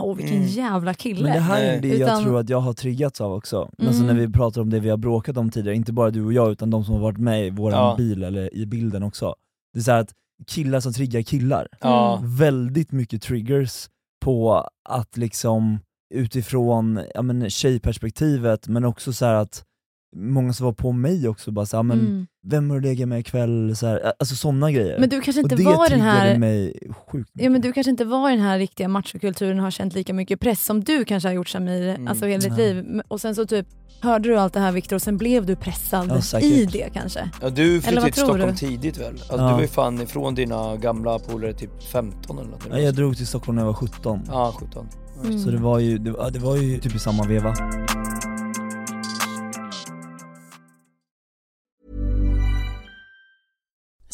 wow vilken Mm. jävla kille. Men det här är det jag Utan- tror att jag har triggats av också. Alltså Mm. när vi pratar om det vi har bråkat om tidigare, inte bara du och jag utan de som har varit med i våran Ja. bil eller i bilden också. Det är så här att killar som triggar killar, Ja. väldigt mycket triggers på att liksom utifrån ja, men, tjejperspektivet men också så här att många som var på mig också bara såhär, men Mm. vem har du legat med ikväll? Så här, alltså sådana grejer. Men du kanske inte och det var den här mig sjukt Ja, men du kanske inte var den här riktiga machokulturen och har känt lika mycket press som du kanske har gjort Samir, Mm. alltså hela ditt Nej. liv. Och sen så typ hörde du allt det här Viktor och sen blev du pressad Ja, i det kanske. Ja, du flyttade till Stockholm du? tidigt väl? Alltså, Ja. Du var ju fan ifrån dina gamla polare typ 15 eller något. Ja, jag drog till Stockholm när jag var 17. Ja, 17. Mm. Så det var, ju, det, var- det var ju typ i samma veva.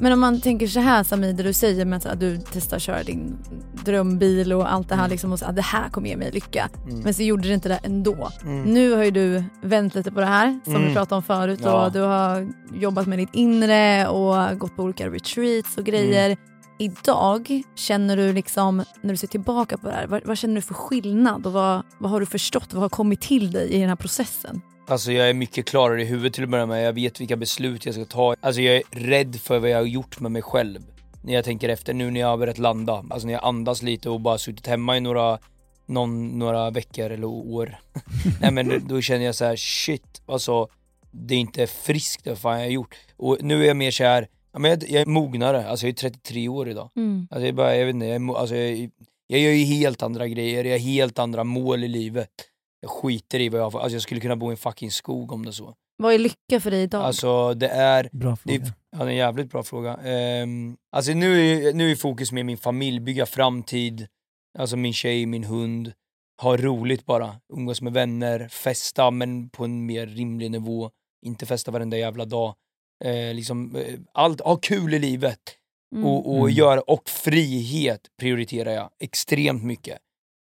Men om man tänker så här Samir, det du säger med att du testar att köra din drömbil och allt det här liksom och så, att det här kommer ge mig lycka. Men så gjorde det inte det ändå. Nu har ju du vänt lite på det här som vi pratade om förut Ja. och du har jobbat med ditt inre och gått på olika retreats och grejer. Idag, känner du liksom, när du ser tillbaka på det här, vad, vad känner du för skillnad och vad, vad har du förstått, vad har kommit till dig i den här processen? Alltså jag är mycket klarare i huvudet till att börja med, jag vet vilka beslut jag ska ta. Alltså jag är rädd för vad jag har gjort med mig själv. När jag tänker efter nu när jag har börjat landa, alltså när jag andas lite och bara suttit hemma i några, någon, några veckor eller år. Nej men då känner jag så här: shit, alltså det är inte friskt vad fan jag har gjort. Och nu är jag mer såhär, ja, men jag, är mognare, alltså jag är 33 år idag. Alltså jag, bara, jag vet inte, jag, är, alltså jag, jag gör ju helt andra grejer, jag har helt andra mål i livet. Jag skiter i vad jag får, alltså jag skulle kunna bo i en fucking skog om det så. Vad är lycka för dig idag? Alltså det är, Bra det fråga. är, ja, det är en jävligt bra fråga. Um, alltså nu är, nu är fokus med min familj, bygga framtid, alltså min tjej, min hund, ha roligt bara, umgås med vänner, festa men på en mer rimlig nivå, inte festa varenda jävla dag. Eh, liksom, eh, allt, ha kul i livet Mm. och, och, Mm. göra, och frihet prioriterar jag extremt mycket.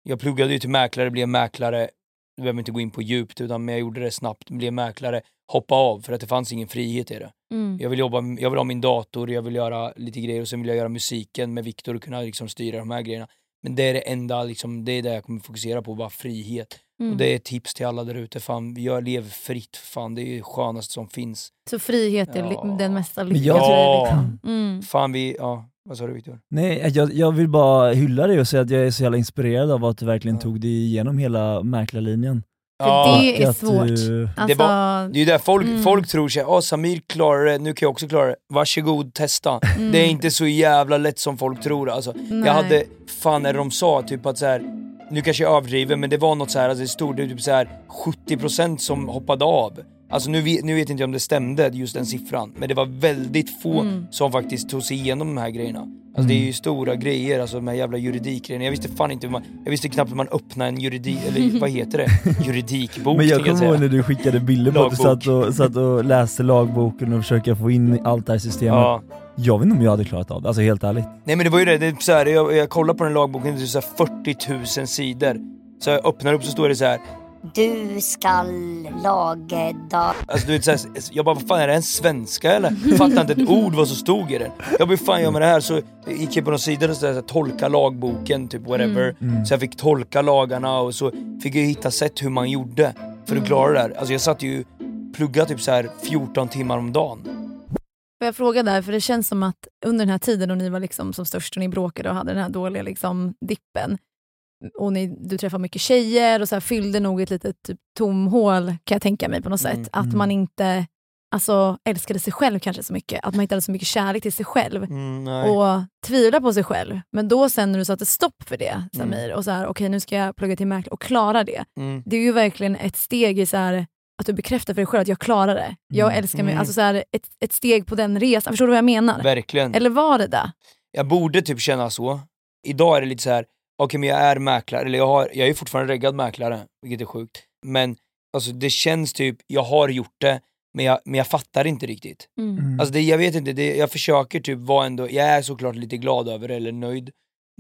jag pluggade ju till mäklare, blev mäklare, du behöver inte gå in på djupt utan men jag gjorde det snabbt, blev mäklare, hoppa av för att det fanns ingen frihet i det. Mm. Jag vill, jobba, jag vill ha min dator, jag vill göra lite grejer och sen vill jag göra musiken med Viktor och kunna liksom styra de här grejerna. Men det är det enda, liksom, det är det jag kommer fokusera på, bara frihet. Mm. Och det är ett tips till alla där ute, fan jag lever fritt, fan det är det skönaste som finns. Så frihet är Ja. den mesta lyckan. jag- tror jag, Ja. liksom. Mm. Fan vi, ja, vad sa du Viktor? Nej, jag, jag vill bara hylla dig och säga att jag är så jävla inspirerad av att du verkligen Ja. tog dig igenom hela mäklarlinjen. För Ja, det är att svårt. du- Alltså, Det är ju där folk, Mm. folk tror sig, ja Samir klarar det, nu kan jag också klara det. Varsågod, testa. mm. Det är inte så jävla lätt som folk tror alltså. Nej. Jag hade, fan när de sa typ att så här. nu kanske jag överdriver men det var något så här, alltså det stod det typ så här 70% som hoppade av. Alltså nu vet, nu vet inte jag om det stämde just den siffran, men det var väldigt få Mm. som faktiskt tog sig igenom de här grejerna. Alltså det är ju stora grejer, alltså de här jävla juridikgrejerna. Jag visste fan inte hur man, jag visste knappt hur man öppnar en juridik, eller vad heter det? Juridikbok Men jag kommer ihåg när du skickade bilder på att du satt och, satt och läste lagboken och försökte få in allt det här systemet. Ja. Jag vet inte om jag hade klarat av det, alltså helt ärligt. Nej men det var ju det, det är så här, jag, jag kollade på den lagboken, det är så här 40 000 sidor. Så jag öppnar upp så står det så här. Du skall laga... Alltså du vet såhär, jag bara vad fan är det en svenska eller? Jag fattar inte ett ord vad som stod i den. Jag bara fan gör man det här? Så gick jag på någon sida och så där, så här, tolka lagboken, typ whatever. Mm. Så jag fick tolka lagarna och så fick jag hitta sätt hur man gjorde för att klara det här. Alltså jag satt ju plugga typ så här 14 timmar om dagen. Får jag fråga där, för det känns som att under den här tiden då ni var liksom som störst och ni bråkade och hade den här dåliga liksom dippen och ni, du träffade mycket tjejer och så här fyllde nog ett litet typ, tomhål kan jag tänka mig på något Mm, sätt. Att man inte alltså, älskade sig själv kanske så mycket. Att man inte hade så mycket kärlek till sig själv. Mm, och tvivla på sig själv. Men då sen när du satte stopp för det Mm. Samir och så här, okej nu ska jag plugga till mäklare och klara det. Mm. Det är ju verkligen ett steg i så här, att du bekräftar för dig själv att jag klarar det. Jag Mm. älskar mig. Mm. Alltså så här, ett, ett steg på den resan. Förstår du vad jag menar? Verkligen. Eller var det det? Jag borde typ känna så. Idag är det lite så här. Okej men jag är mäklare, eller jag, har, jag är fortfarande reggad mäklare, vilket är sjukt. Men alltså det känns typ, jag har gjort det, men jag, men jag fattar inte riktigt. Mm. Alltså det, jag vet inte, det, jag försöker typ vara ändå, jag är såklart lite glad över det, eller nöjd.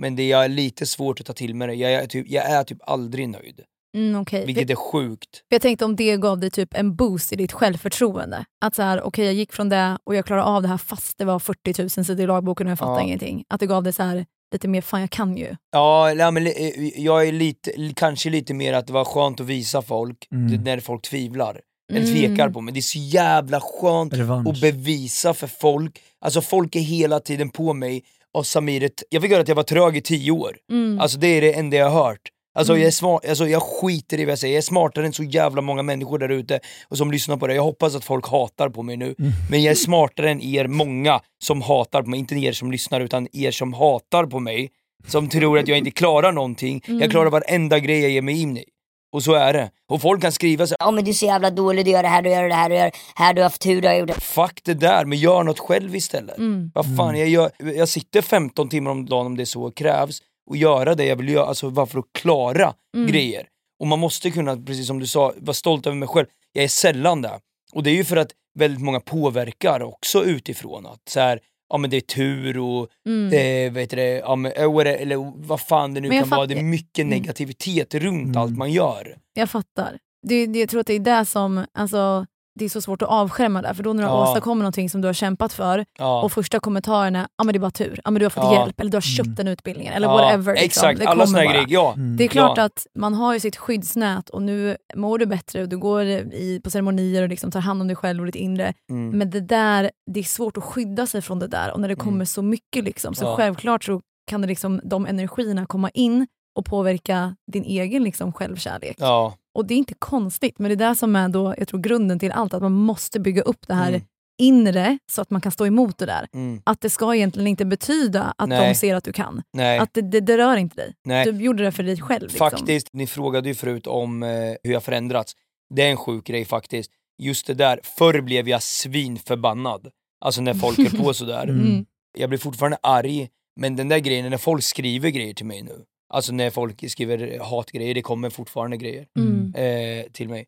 Men det är lite svårt att ta till mig det, jag är typ, jag är typ aldrig nöjd. Mm, okej. Vilket är sjukt. för Jag tänkte om det gav dig typ en boost i ditt självförtroende. Att så här, okej jag gick från det och jag klarade av det här fast det var 40 000 sidor i lagboken och jag fattar Ja. ingenting. Att det gav dig så här, lite mer, fan jag kan ju. Ja, nej, men li- jag är lite, kanske lite mer att det var skönt att visa folk Mm. när folk tvivlar. Eller Mm. tvekar på mig. Det är så jävla skönt Revansch. att bevisa för folk. Alltså folk är hela tiden på mig. Och Samir, jag fick höra att jag var trög i tio år. Mm. Alltså det är det enda jag har hört. Alltså, Mm. jag, är smart, alltså jag skiter i vad jag säger, jag är smartare än så jävla många människor där ute och som lyssnar på det. Jag hoppas att folk hatar på mig nu, Mm. men jag är smartare än er många som hatar på mig. Inte er som lyssnar utan er som hatar på mig. Som tror att jag inte klarar någonting. Mm. Jag klarar varenda grej jag ger mig in i. Och så är det. Och folk kan skriva så Ja men du är så jävla dålig, du gör det här, du gör det här, du gör det här, du har haft tur, du har gjort det. Fuck det där, men gör något själv istället. Mm. Vad fan, jag, gör, jag sitter 15 timmar om dagen om det så krävs och göra det jag vill göra, alltså bara för att klara Mm. grejer. Och man måste kunna, precis som du sa, vara stolt över mig själv. Jag är sällan det. Och det är ju för att väldigt många påverkar också utifrån. Att så här, ja men det är tur och Mm. eh, vad heter det, ja, men, eh, eller vad fan det nu kan vara. Det är mycket Mm. negativitet runt Mm. allt man gör. Jag fattar. Det, det, jag tror att det är det som, alltså, det är så svårt att avskärma där. För då när du Ja. åstadkommer någonting som du har kämpat för Ja. och första kommentaren är ja men det är bara tur, ja men du har fått Ja. hjälp eller du har köpt Mm. den utbildningen eller Ja, whatever. Liksom. Exakt, det alla kommer såna grejer. Ja. Mm. Det är klart Ja. att man har ju sitt skyddsnät och nu mår du bättre och du går i, på ceremonier och liksom tar hand om dig själv och ditt inre. Mm. Men det där, det är svårt att skydda sig från det där och när det kommer Mm. så mycket liksom, så Ja. självklart så kan det liksom, de energierna komma in och påverka din egen liksom, självkärlek. Ja. Och det är inte konstigt, men det är det som är då, jag tror grunden till allt, att man måste bygga upp det här Mm. inre så att man kan stå emot det där. Mm. Att det ska egentligen inte betyda att Nej. de ser att du kan. Nej. Att det, det, det rör inte dig. Nej. Du gjorde det för dig själv. Liksom. Faktiskt, ni frågade ju förut om eh, hur jag förändrats. Det är en sjuk grej faktiskt. Just det där, förr blev jag svinförbannad. Alltså när folk höll på sådär. Mm. Jag blir fortfarande arg, men den där grejen, när folk skriver grejer till mig nu. Alltså när folk skriver hatgrejer, det kommer fortfarande grejer Mm. eh, till mig.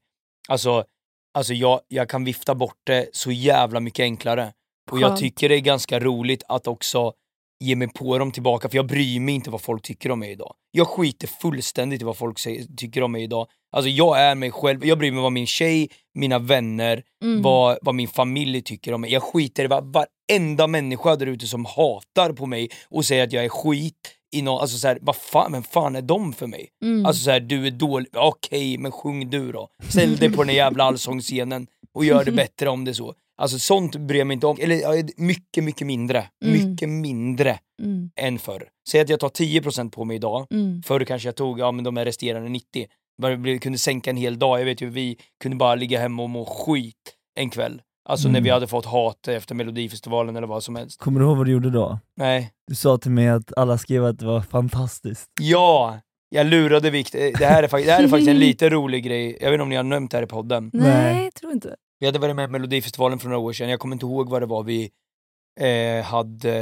Alltså, alltså jag, jag kan vifta bort det så jävla mycket enklare. Och jag tycker det är ganska roligt att också ge mig på dem tillbaka för jag bryr mig inte vad folk tycker om mig idag. Jag skiter fullständigt i vad folk säger, tycker om mig idag. Alltså jag är mig själv, jag bryr mig vad min tjej, mina vänner, Mm. vad, vad min familj tycker om mig. Jag skiter i vad varenda människa där ute som hatar på mig och säger att jag är skit i någon, alltså såhär, vad fan, vem fan är de för mig? Mm. Alltså såhär, du är dålig, okej men sjung du då. Ställ dig på den jävla allsångsscenen och gör det bättre om det är så. Alltså sånt bryr jag mig inte om, eller mycket, mycket mindre. Mm. Mycket mindre Mm. än förr. Säg att jag tar 10% på mig idag, Mm. förr kanske jag tog ja, men de här resterande 90. Bara blev- kunde sänka en hel dag, jag vet ju vi kunde bara ligga hemma och må skit en kväll. Alltså när Mm. vi hade fått hat efter melodifestivalen eller vad som helst. Kommer du ihåg vad du gjorde då? Nej. Du sa till mig att alla skrev att det var fantastiskt. Ja! Jag lurade Viktor, det här är, det här är faktiskt en lite rolig grej, jag vet inte om ni har nämnt det här i podden. Nej, jag tror inte. Vi hade varit med i Melodifestivalen för några år sedan, jag kommer inte ihåg vad det var vi eh, hade,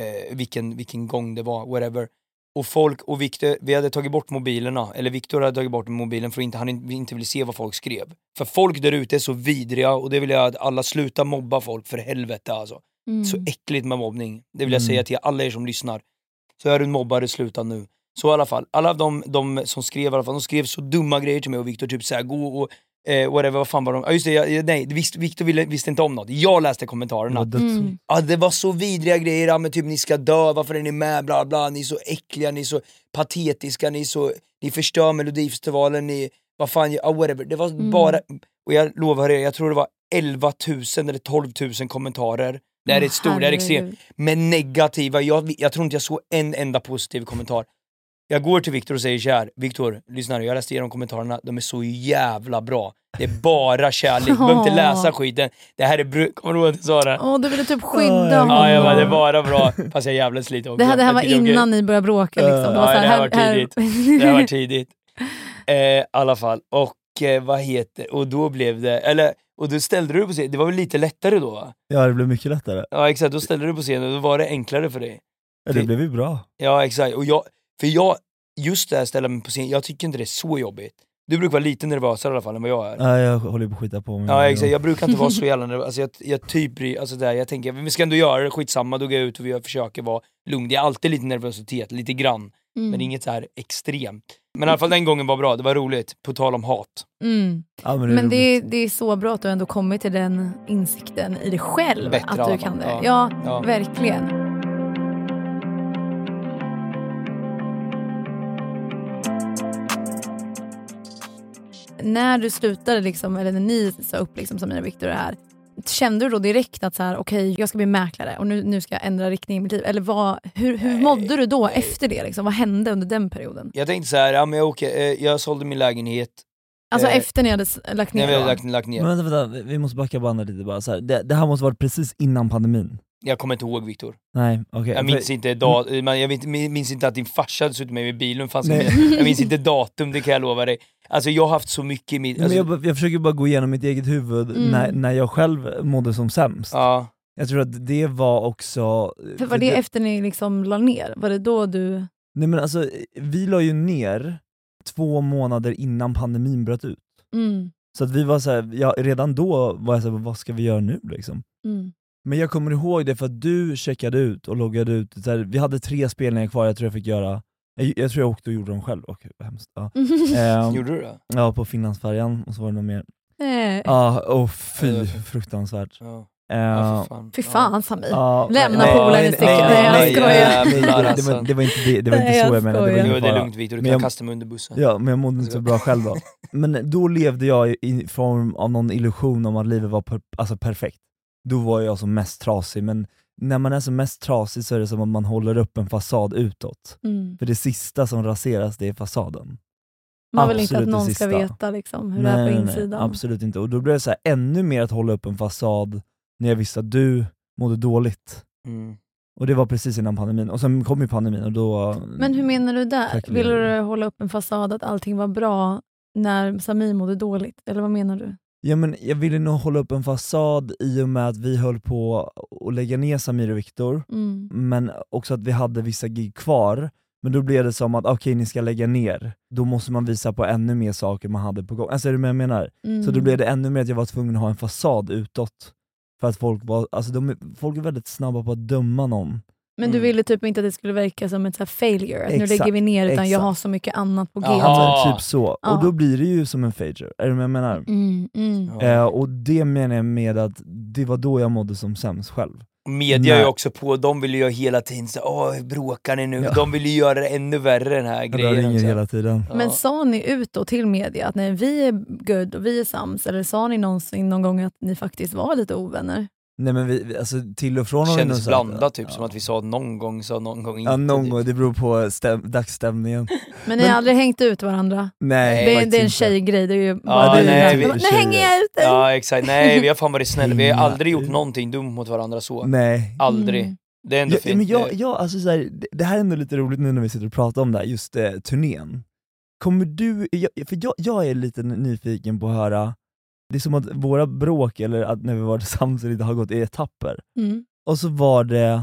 eh, vilken, vilken gång det var, whatever. Och folk, och Victor, vi hade tagit bort mobilerna, eller Viktor hade tagit bort mobilen för att inte, han in- inte ville se vad folk skrev. För folk där ute är så vidriga och det vill jag att alla slutar mobba folk för helvete alltså. Mm. Så äckligt med mobbning. Det vill jag Mm. säga till alla er som lyssnar. Så är du en mobbare, sluta nu. Så i alla fall, alla de, de som skrev i alla fall, de skrev så dumma grejer till mig och Viktor typ såhär, gå och eh, whatever, vad fan var de? Ja just det, jag, nej, visst, Viktor ville, visste inte om något. Jag läste kommentarerna. Mm. Ja, det var så vidriga grejer, ja, men typ ni ska dö, varför är ni med, bla bla, ni är så äckliga, ni är så patetiska, ni, är så, ni förstör melodifestivalen, ni, vad fan, ja, whatever. Det var Mm. bara, och jag lovar er, jag tror det var 11 000 eller 12 000 kommentarer. Det här är ett stort, det här är extremt. Men negativa, jag, jag tror inte jag såg en enda positiv kommentar. Jag går till Viktor och säger såhär, Viktor, lyssna nu, jag läste igenom kommentarerna, de är så jävla bra. Det är bara kärlek, du behöver inte läsa skiten. Det här är bru- kommer du ihåg att jag sa det? Åh, du ville typ skydda Ja, honom. Ja, jag bara, det är bara bra. Fast jag jävlas lite också. Det här, det här var innan ni började bråka liksom. Det var Ja, så det här var här, tidigt. Det här var tidigt. Eh, I alla fall, och eh, vad heter, och då blev det, eller, och då ställde du på scen, det var väl lite lättare då va? Ja det blev mycket lättare. Ja exakt, då ställde du på scenen och då var det enklare för dig. Ja, det blev ju bra. Ja exakt, och jag, för jag, just det här ställa mig på scen, jag tycker inte det är så jobbigt. Du brukar vara lite nervösare i alla fall än vad jag är. Ja, jag håller på att skita på mig. Ja exakt, jag brukar inte vara så jävla nervös, alltså, jag, jag typ alltså där, jag tänker vi ska ändå göra det, skitsamma, då går jag ut och jag försöker vara lugn. Det är alltid lite nervositet, lite grann, Mm. men inget så här extremt. Men i alla fall den gången var bra, det var roligt, på tal om hat. Mm. Ja, men det är Men det är, det är så bra att du ändå kommit till den insikten i dig själv. Bättre att du kan det. Ja. Ja, Ja. verkligen. När du slutade, liksom, eller när ni sa upp liksom, Samira och Viktor det här, kände du då direkt att så här, okej, jag ska bli mäklare och nu, nu ska jag ändra riktning i mitt liv? Eller vad, hur, hur mådde du då efter det? Liksom? Vad hände under den perioden? Jag tänkte så här, ja men jag, åker, eh, jag sålde min lägenhet, Alltså Eh, efter ni hade lagt när ner? vi hade lagt, lagt ner. Men vänta, vänta, vi måste backa bandet lite bara. Så här. Det, det här måste varit precis innan pandemin. Jag kommer inte ihåg Viktor. Nej, okej. Jag minns inte, men jag minns inte att din farsa hade suttit med mig i bilen, fanns med. jag minns inte datum, det kan jag lova dig. Alltså jag har haft så mycket i mitt... Men Alltså, jag, jag försöker bara gå igenom mitt eget huvud Mm. när, när jag själv mådde som sämst. ja. Jag tror att det var också... För var det efter ni liksom la ner? Var det då du... Nej men alltså, vi la ju ner två månader innan pandemin bröt ut. Mm, Så att vi var så här, ja, redan då var jag såhär, vad ska vi göra nu liksom? mm, Men jag kommer ihåg det för att du checkade ut och loggade ut, så här, vi hade tre spelningar kvar, jag tror jag fick göra, jag, jag tror jag åkte och gjorde dem själv, och, vad hemskt. Ja. Ehm, Gjorde du det? ja, på Finlandsfärjan, och så var det något mer. Eh, Ja, och fy, fruktansvärt. Ja. Fan. Fy fan Samir. ja, Lämna nej, polaren nej, i sticket. nej, Nej, jag nej, skojar. nej, nej, det, var- det, Alltså. var, det var inte det, det, var Nej, inte så jag jag menade, det var det är lugnt Viktor, du kan jag- kasta mig under bussen. Ja, men jag mådde inte så bra själv då. Men då levde jag i- i form av någon illusion om att livet var per, alltså perfekt. Då var jag som mest trasig, men när man är som mest trasig så är det som att man håller upp en fasad utåt. Mm. För det sista som raseras, det är fasaden. Man vill inte att Absolut någon ska veta liksom, hur det är på insidan. absolut inte. Och då blev det så här, ännu mer att hålla upp en fasad när jag visste att du mådde dåligt. Mm. Och det var precis innan pandemin, och sen kom ju pandemin och då... Men hur menar du där? Ville du hålla upp en fasad att allting var bra när Samir mådde dåligt? Eller vad menar du? Ja, men jag ville nog hålla upp en fasad i och med att vi höll på att lägga ner Samir och Viktor, Mm. men också att vi hade vissa gig kvar. Men då blev det som att okej, ni ska lägga ner. Då måste man visa på ännu mer saker man hade på gång. Alltså är du med jag menar? Mm. Så då blev det ännu mer att jag var tvungen att ha en fasad utåt. För att folk var, alltså de, folk är väldigt snabba på att döma någon Men du Mm. ville typ inte att det skulle verka som ett så här failure, att nu Exakt, lägger vi ner utan jag exakt. har så mycket annat på G. Alltså, Ja. typ så. Ja. Och då blir det ju som en fager, är du med jag menar? Mm, mm. Ja. Eh, och det menar jag med att det var då jag mådde som sämst själv. Media är ju Nej. också på, de vill ju hela tiden så åh bråkar ni nu? Ja. De vill ju göra det ännu värre den här Jag grejen. ringer också. hela tiden. Ja. Men sa ni ut då till media att nej, vi är good och vi är sams, eller sa ni någonsin någon gång att ni faktiskt var lite ovänner? Nej men vi, vi- alltså till och från har vi nog Kändes sagt- blandat typ, ja. som att vi sa någon gång, sa någon gång inte. Ja någon typ. gång, det beror på stäm, dagsstämningen. Men ni har aldrig hängt ut varandra? Nej, det, det är en tjejgrej, det är ju bara det är du. inte Nu hänger jag ut dig! Ja exakt, nej vi har fan varit snälla, vi har aldrig gjort någonting dumt mot varandra så. Nej. Aldrig. Mm. Det är ändå Ja, fint. men jag, jag, alltså så här, det, det här är ändå lite roligt nu när vi sitter och pratar om det här, just eh, turnén. Kommer du, jag, för jag, jag är lite nyfiken på att höra, det är som att våra bråk, eller att när vi var lite har gått i etapper. Mm. Och så var det,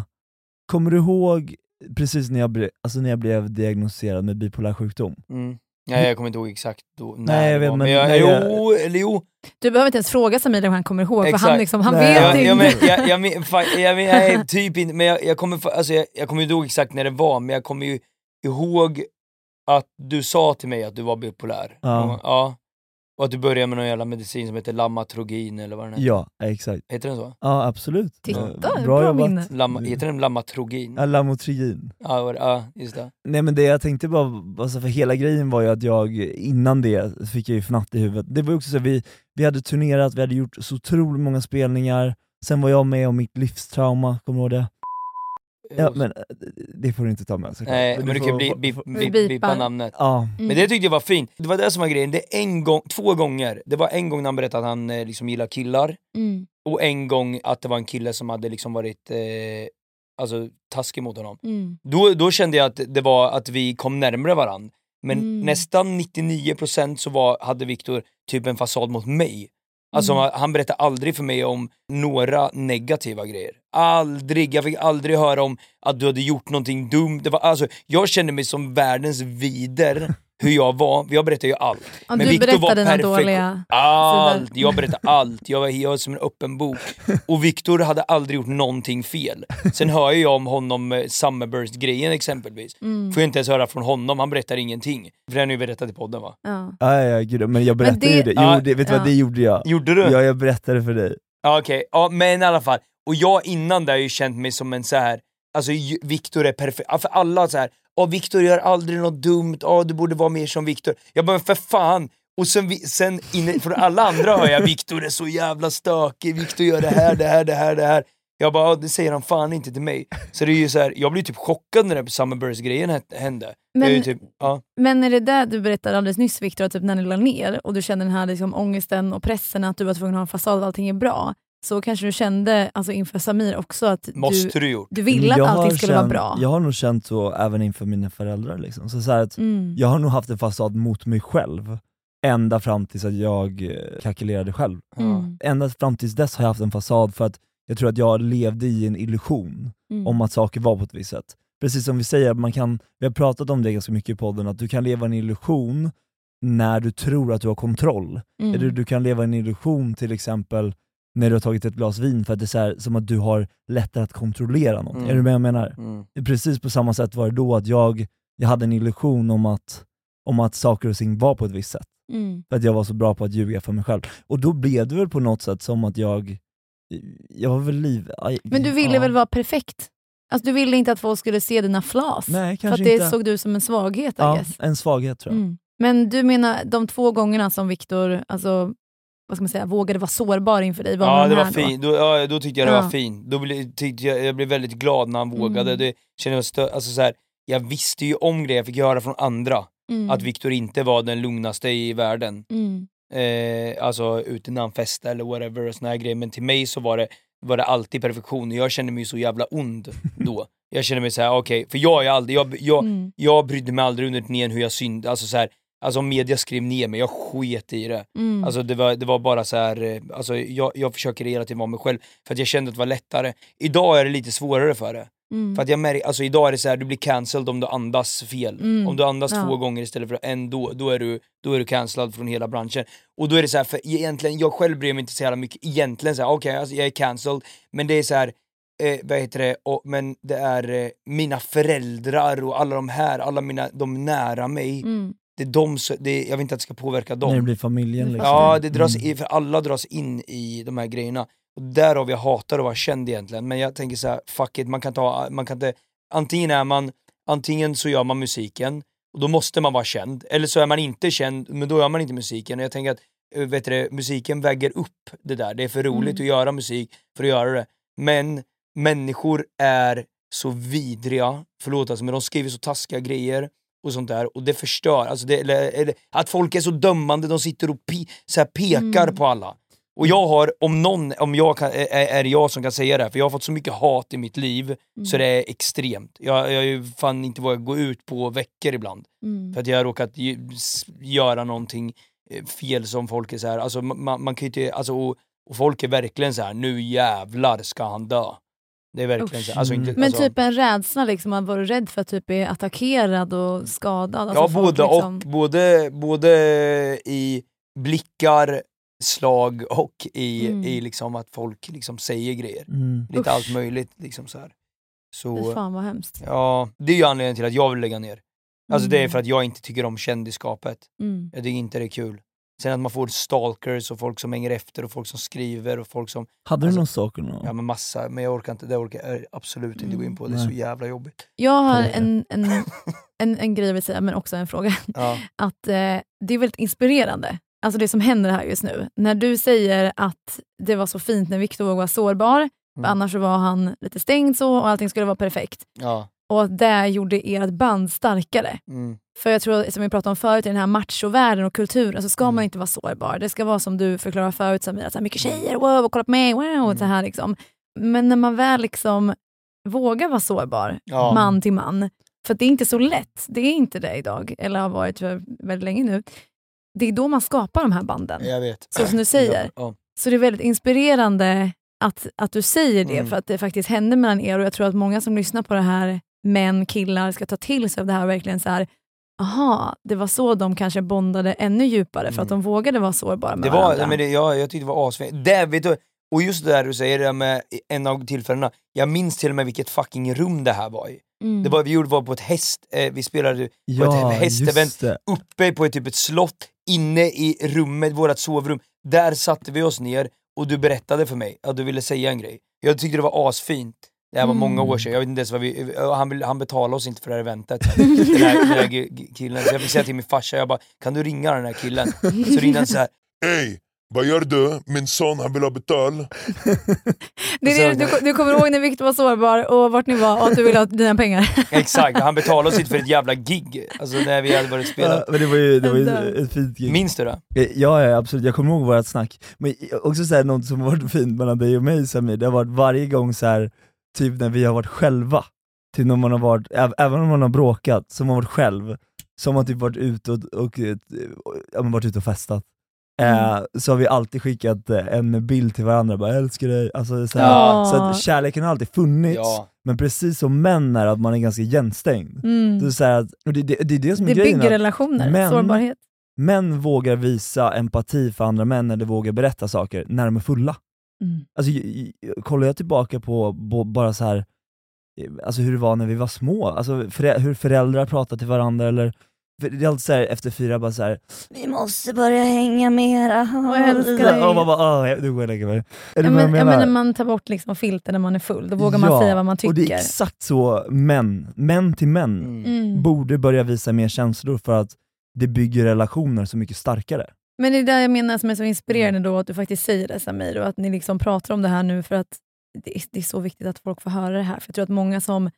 kommer du ihåg precis när jag, ble, alltså när jag blev diagnostiserad med bipolär sjukdom? Mm. Nej jag kommer inte ihåg exakt då, när Nej, jag det vet, var. men- men jag, nej, jo, eller jo. Du behöver inte ens fråga Samir om han kommer ihåg, för han, Exakt. liksom, han Nej. vet Jag, inte. jag, jag, typ inte, men jag, jag, kommer, alltså, jag, jag kommer inte ihåg exakt när det var, men jag kommer ju ihåg att du sa till mig att du var bipolär. Ja. ja. Och att du började med någon jävla medicin som heter Lamatrogin eller vad den heter. Ja, exakt. Heter den så? Ja absolut. Titta, Eh, bra jobbat. minne. Lam, heter den Lamatrogin? Ja, Lamotrigin. Ja, ja, just det. Nej men det jag tänkte bara, alltså för hela grejen var ju att jag, innan det fick jag ju fnatt i huvudet. Det var ju också så, vi, vi hade turnerat, vi hade gjort så otroligt många spelningar, sen var jag med om mitt livstrauma, kommer du ihåg det? Ja men eh, det får du inte ta med såklart. Nej, men du kan bli, Bipar. bipa namnet. Ja, Men det tyckte jag var fint. Det var det som var grejen. Det är en gång, två gånger. Det var en gång när han berättade att han eh, liksom gillar killar, Mm. och en gång att det var en kille som hade liksom varit eh, alltså, taskig mot honom. Mm. Då, då kände jag att det var att vi kom närmare varandra. Men Mm. nästan 99% så var, hade Viktor typ en fasad mot mig. Alltså Mm. han berättade aldrig för mig om några negativa grejer. Aldrig, jag fick aldrig höra om att du hade gjort någonting dumt. Det var, alltså, jag kände mig som världens vider hur jag var, jag berättade ju allt. Ja, Men du Viktor berättar var dina perfekt. dåliga Allt, sidor. jag berättade allt. Jag var, jag var som en öppen bok. Och Viktor hade aldrig gjort någonting fel. Sen hör ju jag om honom, Summerburst-grejen exempelvis. Mm. Får jag inte ens höra från honom, han berättar ingenting. För det har ni ju berättat i podden va? Ja. ja, ja gud, men jag berättade det- ju det, jo, det, vet du ja. vad, det gjorde jag. Gjorde du? Ja, jag berättade för dig. Ja, Okej, ja, men i alla fall. Och jag innan det har ju känt mig som en så här. alltså Viktor är perfekt, för alla så här. Åh Viktor gör aldrig något dumt, åh du borde vara mer som Viktor. Jag bara, men för fan! Och sen, sen inne, från alla andra hör jag Viktor är så jävla stökig, Viktor gör det här, det här, det här, det här. Jag bara, "Ja, det säger han fan inte till mig. Så det är ju så här, jag blev typ chockad när den Summerburst-grejen hä- hände. Men, typ, ja. men är det där du berättade alldeles nyss Viktor, typ när ni la ner och du kände den här liksom ångesten och pressen att du var tvungen att ha en fasad och allting är bra, så kanske du kände alltså inför Samir också att Måste du, du du ville att Jag allting skulle känt, vara bra? Jag har nog känt så även inför mina föräldrar. Liksom. Så, så här att Mm. Jag har nog haft en fasad mot mig själv, ända fram tills att jag eh, krackelerade själv. Mm. Ända fram tills dess har jag haft en fasad för att jag tror att jag levde i en illusion Mm. om att saker var på ett visst sätt. Precis som vi säger, man kan, vi har pratat om det ganska mycket i podden, att du kan leva i en illusion när du tror att du har kontroll. Mm. Eller du kan leva i en illusion till exempel när du har tagit ett glas vin för att det är så här, som att du har lättare att kontrollera någonting. Mm. Är du med jag menar? Mm. Precis på samma sätt var det då att jag, jag hade en illusion om att, om att saker och ting var på ett visst sätt. Mm. För att jag var så bra på att ljuga för mig själv. Och då blev det väl på något sätt som att jag, jag var väl liv... aj- Men du ville ja. väl vara perfekt? Alltså, du ville inte att folk skulle se dina flaws? Nej, för att kanske det inte. såg du som en svaghet Ja, en svaghet tror jag. Mm. Men du menar de två gångerna som Viktor alltså, vad ska man säga, vågade vara sårbar inför dig? Var Ja de det var här då? fint, då, ja, då tyckte jag det Ja. var fint. Då blev, tyckte jag, jag blev väldigt glad när han vågade. Mm. Det kände jag, stö- alltså, så här, jag visste ju om grejer, jag fick höra från andra Mm. att Viktor inte var den lugnaste i världen. Mm. Eh, alltså ute när han festade eller whatever och såna här grejer. Men till mig så var det, var det alltid perfektion och jag kände mig så jävla ond då. Jag kände mig så här: okej, för jag är aldrig, jag, jag, Mm. jag brydde mig aldrig under turnén hur jag synd, alltså så här, Alltså om media skrev ner mig, jag sket i det. Mm. Alltså det var, det var bara så här, eh, alltså jag, jag försöker hela tiden vara mig själv för att jag kände att det var lättare. Idag är det lite svårare för det. Mm. För att jag märker, alltså idag är det så här, du blir cancelled om du andas fel. Mm. Om du andas Ja. två gånger istället för en, då, då, är du, då är du cancellad från hela branschen. Och då är det så här, för egentligen, jag själv bryr mig inte så jävla mycket, egentligen okej alltså, jag är cancelled, men det är så här eh, vad heter det, och, men det är eh, mina föräldrar och alla de här, alla mina, de nära mig. Mm. Det är de, det, jag vill inte att det ska påverka dem. När det blir familjen liksom. Ja, det dras Mm. för alla dras in i de här grejerna. Och därav jag hatar att vara känd egentligen, men jag tänker så här: fuck it, man kan, ta, man kan inte, antingen är man, antingen så gör man musiken, och då måste man vara känd, eller så är man inte känd, men då gör man inte musiken. Och jag tänker att eh, vet du, musiken väger upp det där, det är för roligt Mm. att göra musik för att göra det. Men människor är så vidriga, förlåt alltså, men de skriver så taskiga grejer och sånt där och det förstör, alltså det, eller, eller, att folk är så dömande, de sitter och pi, så här pekar Mm. på alla. Och jag har, om någon, om jag kan, är, är jag som kan säga det, här, för jag har fått så mycket hat i mitt liv så det är extremt. Jag, jag fan inte vågat gå ut på veckor ibland. Mm. För att jag har råkat göra någonting eh, fel som folk är så här. alltså man, man kan ju inte, alltså och, och folk är verkligen så här: nu jävlar ska han dö. Det är verkligen så alltså inte, Mm. Men alltså, typ en rädsla, liksom, att vara rädd för att typ bli attackerad och skadad? Alltså Ja, både liksom... och. Både, både i blickar, slag och i, Mm. i liksom att folk liksom säger grejer. Mm. Lite Usch. allt möjligt. Liksom så här. Fy Så, fan vad hemskt. ja, det är ju anledningen till att jag vill lägga ner. Alltså det är Mm. för att jag inte tycker om kändisskapet. Mm. Jag tycker inte det är kul. Sen att man får stalkers och folk som hänger efter och folk som skriver och folk som, Hade du Alltså- någon saker någon? ja men massa, men jag orkar inte, det orkar jag absolut inte gå in på, det är så Nej. jävla jobbigt. Jag har en, en, en, en grej jag vill säga, men också en fråga. Ja. Att eh, Det är väldigt inspirerande, alltså det som händer här just nu. När du säger att det var så fint när Viktor vara sårbar, Mm. annars så var han lite stängd så och allting skulle vara perfekt. Ja. Och att det gjorde ert band starkare. Mm. För jag tror, som vi pratade om förut, i den här machovärlden och kulturen så ska Mm. man inte vara sårbar. Det ska vara som du förklarade förut Samira, så här mycket tjejer, wow, kolla på mig, wow, Mm. så här liksom. Men när man väl liksom vågar vara sårbar, Ja. man till man, för det är inte så lätt, det är inte det idag, eller har varit för väldigt länge nu. Det är då man skapar de här banden. Jag vet. Så som du säger. Ja. Så det är väldigt inspirerande att, att du säger det, Mm. för att det faktiskt hände mellan er och jag tror att många som lyssnar på det här, män, killar, ska ta till sig av det här och verkligen så här. aha, det var så de kanske bondade ännu djupare för att de vågade vara sårbara med Mm. Det var, varandra. men det, ja, jag tyckte det var asfint. Det, vet du, och just det där du säger, det med en av tillfällena, jag minns till och med vilket fucking rum det här var i. Mm. Det var, vi gjorde var på ett häst, eh, vi spelade på Ja, ett hästevent uppe på ett, typ ett slott, inne i rummet, vårt sovrum. Där satte vi oss ner och du berättade för mig att du ville säga en grej. Jag tyckte det var asfint. Det här var många Mm. år sedan, jag vet inte ens vad vi, han, han betalade oss inte för det här eventet. den, här, den här killen, så jag fick säga till min farsa, jag bara kan du ringa den här killen? Så ringde han så här. Hej, vad gör du? Min son han vill ha betal. det är det, du, du kommer ihåg när Viktor var sårbar och vart ni var och att du ville ha dina pengar. Exakt, han betalade oss inte för ett jävla gig, alltså när vi hade börjat spela. Ja, men det var ju, det var ju ett fint gig. Minns du det? Ja, ja absolut, jag kommer ihåg vårt snack. Men också så här, något som har varit fint mellan dig och mig Samir, det har varit varje gång så här, typ när vi har varit själva, typ när man har varit, äv- även om man har bråkat, så har man varit själv, så har man typ varit ute och, och, eh, ja, men varit ute och festat. Eh, så har vi alltid skickat eh, en bild till varandra, bara 'jag älskar dig' alltså, så, här, Ja. så att kärleken har alltid funnits, Ja. men precis som män är att man är ganska igenstängd. Mm. Det, är så här att, och det, det, det är det som är Det grejen. bygger relationer, Men- sårbarhet. Män vågar visa empati för andra män eller vågar berätta saker när de är fulla. Mm. Alltså, kollar jag tillbaka på bara så här, alltså hur det var när vi var små, alltså förä- hur föräldrar pratar till varandra eller det är alltid så här, efter fyra bara så här, Vi måste börja hänga mera. jag älskar dig. och man bara ah, jag- nu går jag och lägger mig. Är Ja, jag men, ja, men när man tar bort liksom filter när man är full, då vågar man Ja, säga vad man Och det är tycker. exakt så män, män till män. Mm. borde börja visa mer känslor för att det bygger relationer så mycket starkare. Men det är det jag menar som är så inspirerande då, att du faktiskt säger det Samir, och att ni liksom pratar om det här nu för att det är, det är så viktigt att folk får höra det här. För Jag tror att många som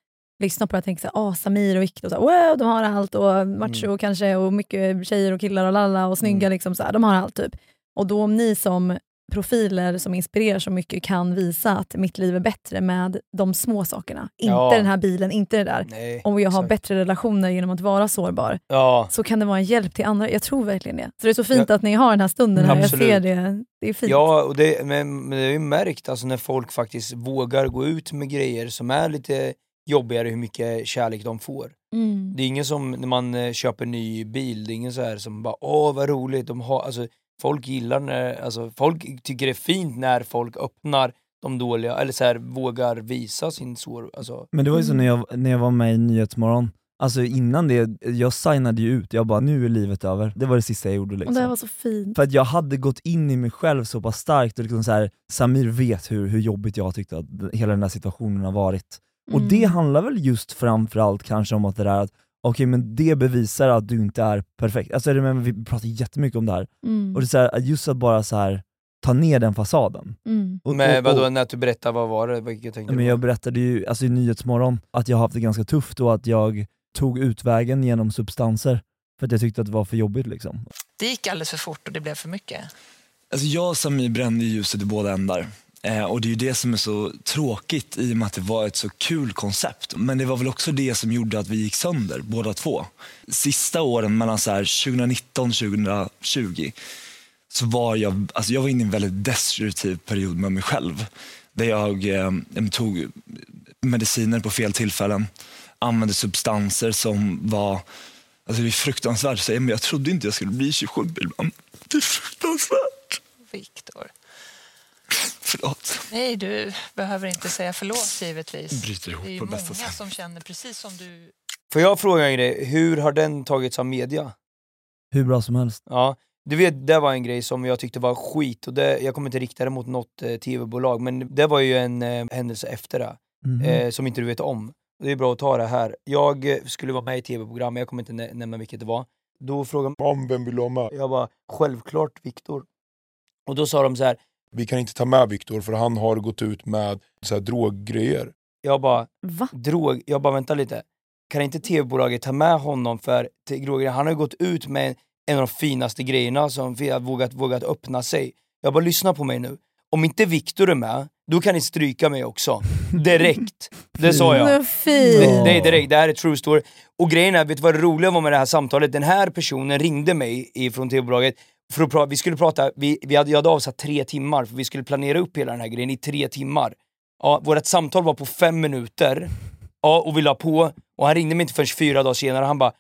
lyssnar på det här tänker såhär, ah, Samir och Viktor, så wow, de har allt och macho Mm. kanske och mycket tjejer och killar och lalla och snygga, liksom, så de har allt typ. Och då om ni som profiler som inspirerar så mycket kan visa att mitt liv är bättre med de små sakerna. Inte Ja. den här bilen, inte det där. Nej, Om jag har exakt. bättre relationer genom att vara sårbar Ja, så kan det vara en hjälp till andra. Jag tror verkligen det. Så det är så fint att ni har den här stunden här. Jag ser det. Det är fint. ja och det, men, men det är ju märkt alltså när folk faktiskt vågar gå ut med grejer som är lite jobbigare hur mycket kärlek de får. Mm. Det är ingen som när man eh, köper en ny bil, det är ingen så här som bara åh vad roligt, de har, alltså, folk gillar när, alltså, folk tycker det är fint när folk öppnar de dåliga, eller så här, vågar visa sin sår. Alltså. Men det var ju så när jag, när jag var med i Nyhetsmorgon, alltså innan det, jag signade ju ut, jag bara nu är livet över. Det var det sista jag gjorde Och liksom. det här var så fint. För att jag hade gått in i mig själv så pass starkt och liksom så här, Samir vet hur, hur jobbigt jag tyckte att hela den här situationen har varit. Och Mm. det handlar väl just framförallt kanske om att det där att okej men det bevisar att du inte är perfekt. Alltså är det, men vi pratar jättemycket om det här. Mm. Och det är så här, att just att bara så här ta ner den fasaden. Mm. Och, Men och- vadå, och- när du berättar, vad var det? Vilket tänkte men du jag berättade ju alltså i Nyhetsmorgon att jag har haft det ganska tufft och att jag tog utvägen genom substanser för att jag tyckte att det var för jobbigt liksom. Det gick alldeles för fort och det blev för mycket. Alltså jag och Samir brände ju ljuset i båda ändar. Eh, och det är ju det som är så tråkigt i och med att det var ett så kul koncept. Men det var väl också det som gjorde att vi gick sönder, båda två. Sista åren mellan så här 2019 2020 så var jag, alltså jag var inne i en väldigt destruktiv period med mig själv. Där jag eh, tog mediciner på fel tillfällen, använde substanser som var Alltså det är fruktansvärt att säga, men jag trodde inte jag skulle bli 27 ibland. Det är fruktansvärt. Viktor. Förlåt. Nej, du behöver inte säga förlåt givetvis. Bryter ihop det är på många bästa sätt. som känner precis som du. Får jag fråga en grej, hur har den tagits av media? Hur bra som helst. Ja, du vet, det var en grej som jag tyckte var skit, och det, jag kommer inte rikta det mot något eh, tv-bolag, men det var ju en eh, händelse efter det, Mhm. eh, som inte du vet om. Det är bra att ta det här. Jag skulle vara med i tv-program, jag kommer inte nä- nämna vilket det var. Då frågade Om vem vill du ha med? jag bara, självklart Viktor. Och då sa de så här, Vi kan inte ta med Viktor för han har gått ut med så här droggrejer. jag bara, Va? drog, jag bara vänta lite. Kan inte tv-bolaget ta med honom för droger? Han har ju gått ut med en av de finaste grejerna som vi har vågat, vågat öppna sig. Jag bara lyssna på mig nu. Om inte Viktor är med, då kan ni stryka mig också. Direkt. Det sa jag. Men fint. Det, det är direkt, det här är true story. Och grejen är, vet du vad det roliga var med det här samtalet? Den här personen ringde mig ifrån tv-bolaget för att prata, vi skulle prata, vi, vi hade, jag hade avsatt tre timmar för vi skulle planera upp hela den här grejen i tre timmar. Ja, vårt samtal var på fem minuter, ja, och vi la på, och han ringde mig inte förrän fyra dagar senare, han bara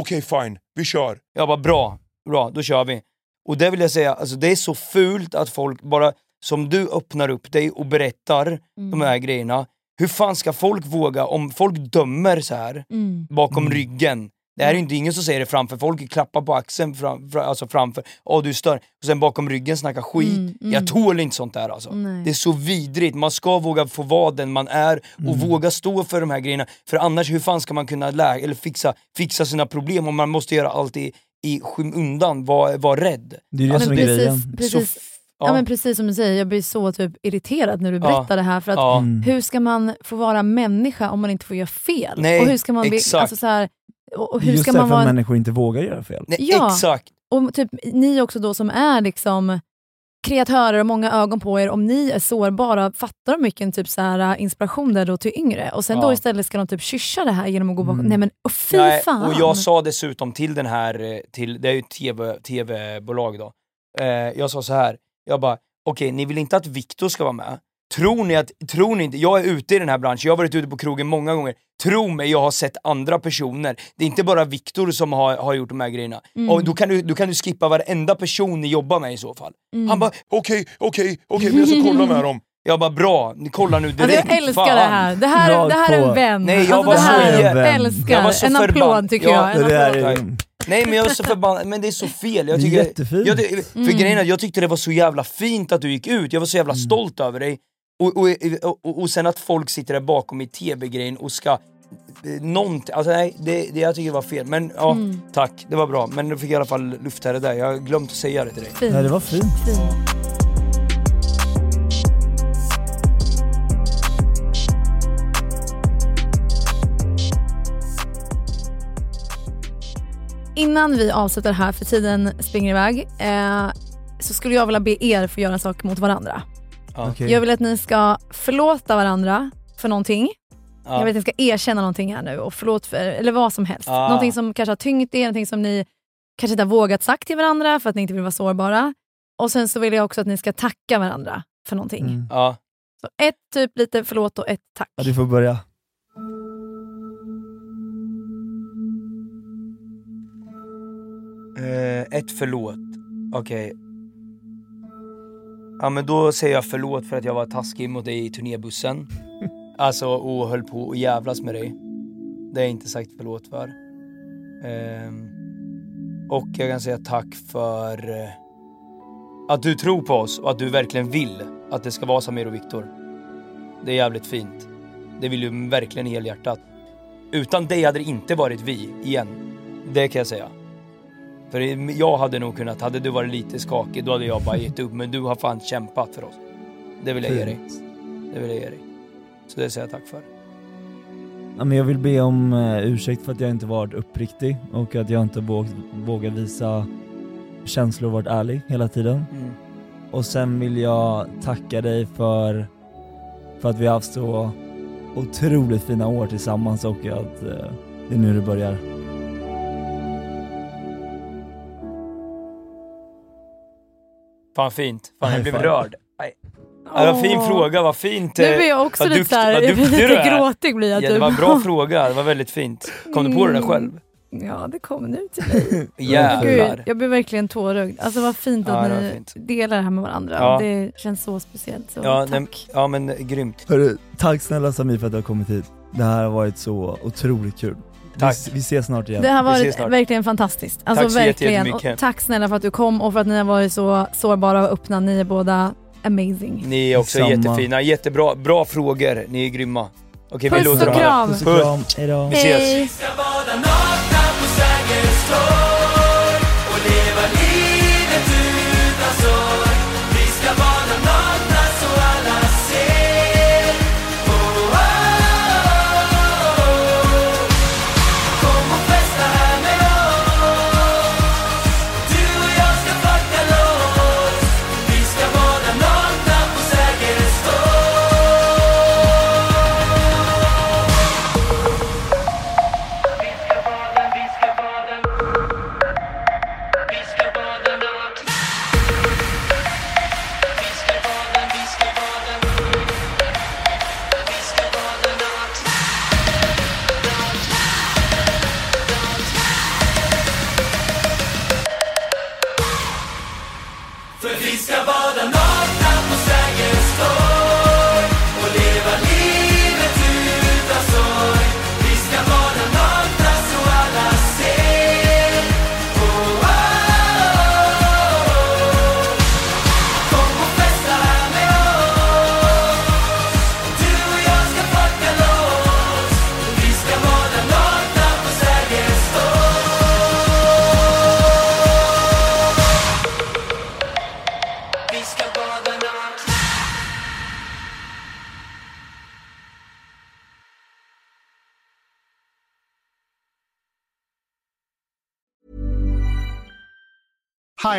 Okej fine, vi kör. jag bara bra, bra, då kör vi. Och det vill jag säga, alltså det är så fult att folk bara, som du öppnar upp dig och berättar de här grejerna, hur fan ska folk våga, om folk dömer så här Mm. bakom ryggen, det här är ju inte ingen som säger det framför, folk klappar på axeln fram, fra, alltså framför, åh du stör, och sen bakom ryggen snackar skit. Mm, mm. Jag tål inte sånt där alltså. Nej. Det är så vidrigt, man ska våga få vara den man är och Mm. våga stå för de här grejerna. För annars, hur fan ska man kunna lä- eller fixa, fixa sina problem om man måste göra allt i, i skymundan, vara var rädd? Det är ju det Ja, som är grejen. precis, Ja. ja. men precis som du säger, jag blir så typ irriterad när du Ja. berättar det här. För att Ja. Mm. Hur ska man få vara människa om man inte får göra fel? Nej, och hur ska man bli, exakt. alltså så här, och och hur Just ska därför man vara att människor inte vågar göra fel. Nej, Ja. exakt. och typ, ni också då som är liksom kreatörer och många ögon på er, om ni är sårbara, fattar de mycket typ så här, inspiration där då till yngre? Och sen Ja. då istället ska de typ kyscha det här genom att gå bakom. Mm. Nej men oh, fy Nej, fan! och jag sa dessutom till den här, eh, till, det är ju ett TV, tv-bolag då, eh, jag sa så här. jag bara, okej ni vill inte att Viktor ska vara med? Tror ni att, tror ni inte, jag är ute i den här branschen, jag har varit ute på krogen många gånger, tro mig jag har sett andra personer, det är inte bara Viktor som har, har gjort de här grejerna. Mm. Och då kan, du, då kan du skippa varenda person ni jobbar med i så fall. Mm. Han bara, Okej, okej, okej men jag ska kolla med dem. jag bara bra, ni kollar nu Alltså, direkt. jag älskar Fan. det här. Det här, Rakt det här är en vän. Nej, jag alltså, var det här så är vän. älskar. Jag var så en förbannad. applåd tycker Ja, jag. En Nej men jag är så förbannad, men det är så fel. Jag tycker, jättefint. Jag, för Mm. grejen är, jag tyckte det var så jävla fint att du gick ut, jag var så jävla stolt över dig. Och, och, och, och sen att folk sitter där bakom i tv-grejen och ska... eh, Någonting, alltså nej, det, det jag tycker var fel. Men ja, Mm. tack, det var bra. Men du fick i alla fall lufta det där, jag har glömt att säga det till dig. Fint. nej, det var fint. Fint. Innan vi avslutar här, för tiden springer iväg, eh, så skulle jag vilja be er få göra en sak mot varandra. Okej. Jag vill att ni ska förlåta varandra för någonting. Jag Ja. vill att ni ska erkänna någonting här nu och förlåt för, eller vad som helst. Ah. Någonting som kanske har tyngt er, någonting som ni kanske inte har vågat sagt till varandra för att ni inte vill vara sårbara. Och sen så vill jag också att ni ska tacka varandra för någonting. Mm. Ja. Så ett typ lite förlåt och ett tack. Ja, du får börja. Eh, ett förlåt, okej. Ja men då säger jag förlåt för att jag var taskig mot dig i turnébussen. Alltså och höll på och jävlas med dig. Det har jag inte sagt förlåt för. Ehm, och jag kan säga tack för eh, att du tror på oss och att du verkligen vill att det ska vara Samir och Viktor. Det är jävligt fint. Det vill ju verkligen i helhjärtat. Utan dig hade det inte varit vi igen. Det kan jag säga. För jag hade nog kunnat, hade du varit lite skakig då hade jag bara gett upp. Men du har fan kämpat för oss. Det vill jag ge dig. Det vill jag ge dig. Så det säger jag tack för. Ja, men jag vill be om eh, ursäkt för att jag inte varit uppriktig och att jag inte våg, vågat visa känslor och varit ärlig hela tiden. Mm. Och sen vill jag tacka dig för, för att vi har haft så otroligt fina år tillsammans och att eh, det är nu det börjar. Fan fint. Fan jag blev rörd. Nej. Ja, det var en fin fråga, vad fint. Nu eh, blir jag också vad lite duktig- såhär, vad jag blir duktig du lite är. gråtig blir jag Ja, det typ. var en bra fråga, det var väldigt fint. Kom du på det där Mm. själv? Ja, det kom nu till mig. Jävlar. Gud, jag blir verkligen tårögd. Alltså vad fint Ja, att var ni fint. delar det här med varandra. Ja. Det känns så speciellt. Så Ja, tack. nej, ja men eh, grymt. Hörru, tack snälla Samir för att du har kommit hit. Det här har varit så otroligt kul. Tack. Vi, vi ses snart igen. Det har Vi varit verkligen fantastiskt. Alltså Tack så verkligen. Och tack snälla för att du kom och för att ni har varit så sårbara och öppna. Ni är båda amazing. Ni är också Samma. jättefina, jättebra bra frågor. Ni är grymma. Okej, vi Puss låter och kram. Puss och kram, hejdå. Vi ses.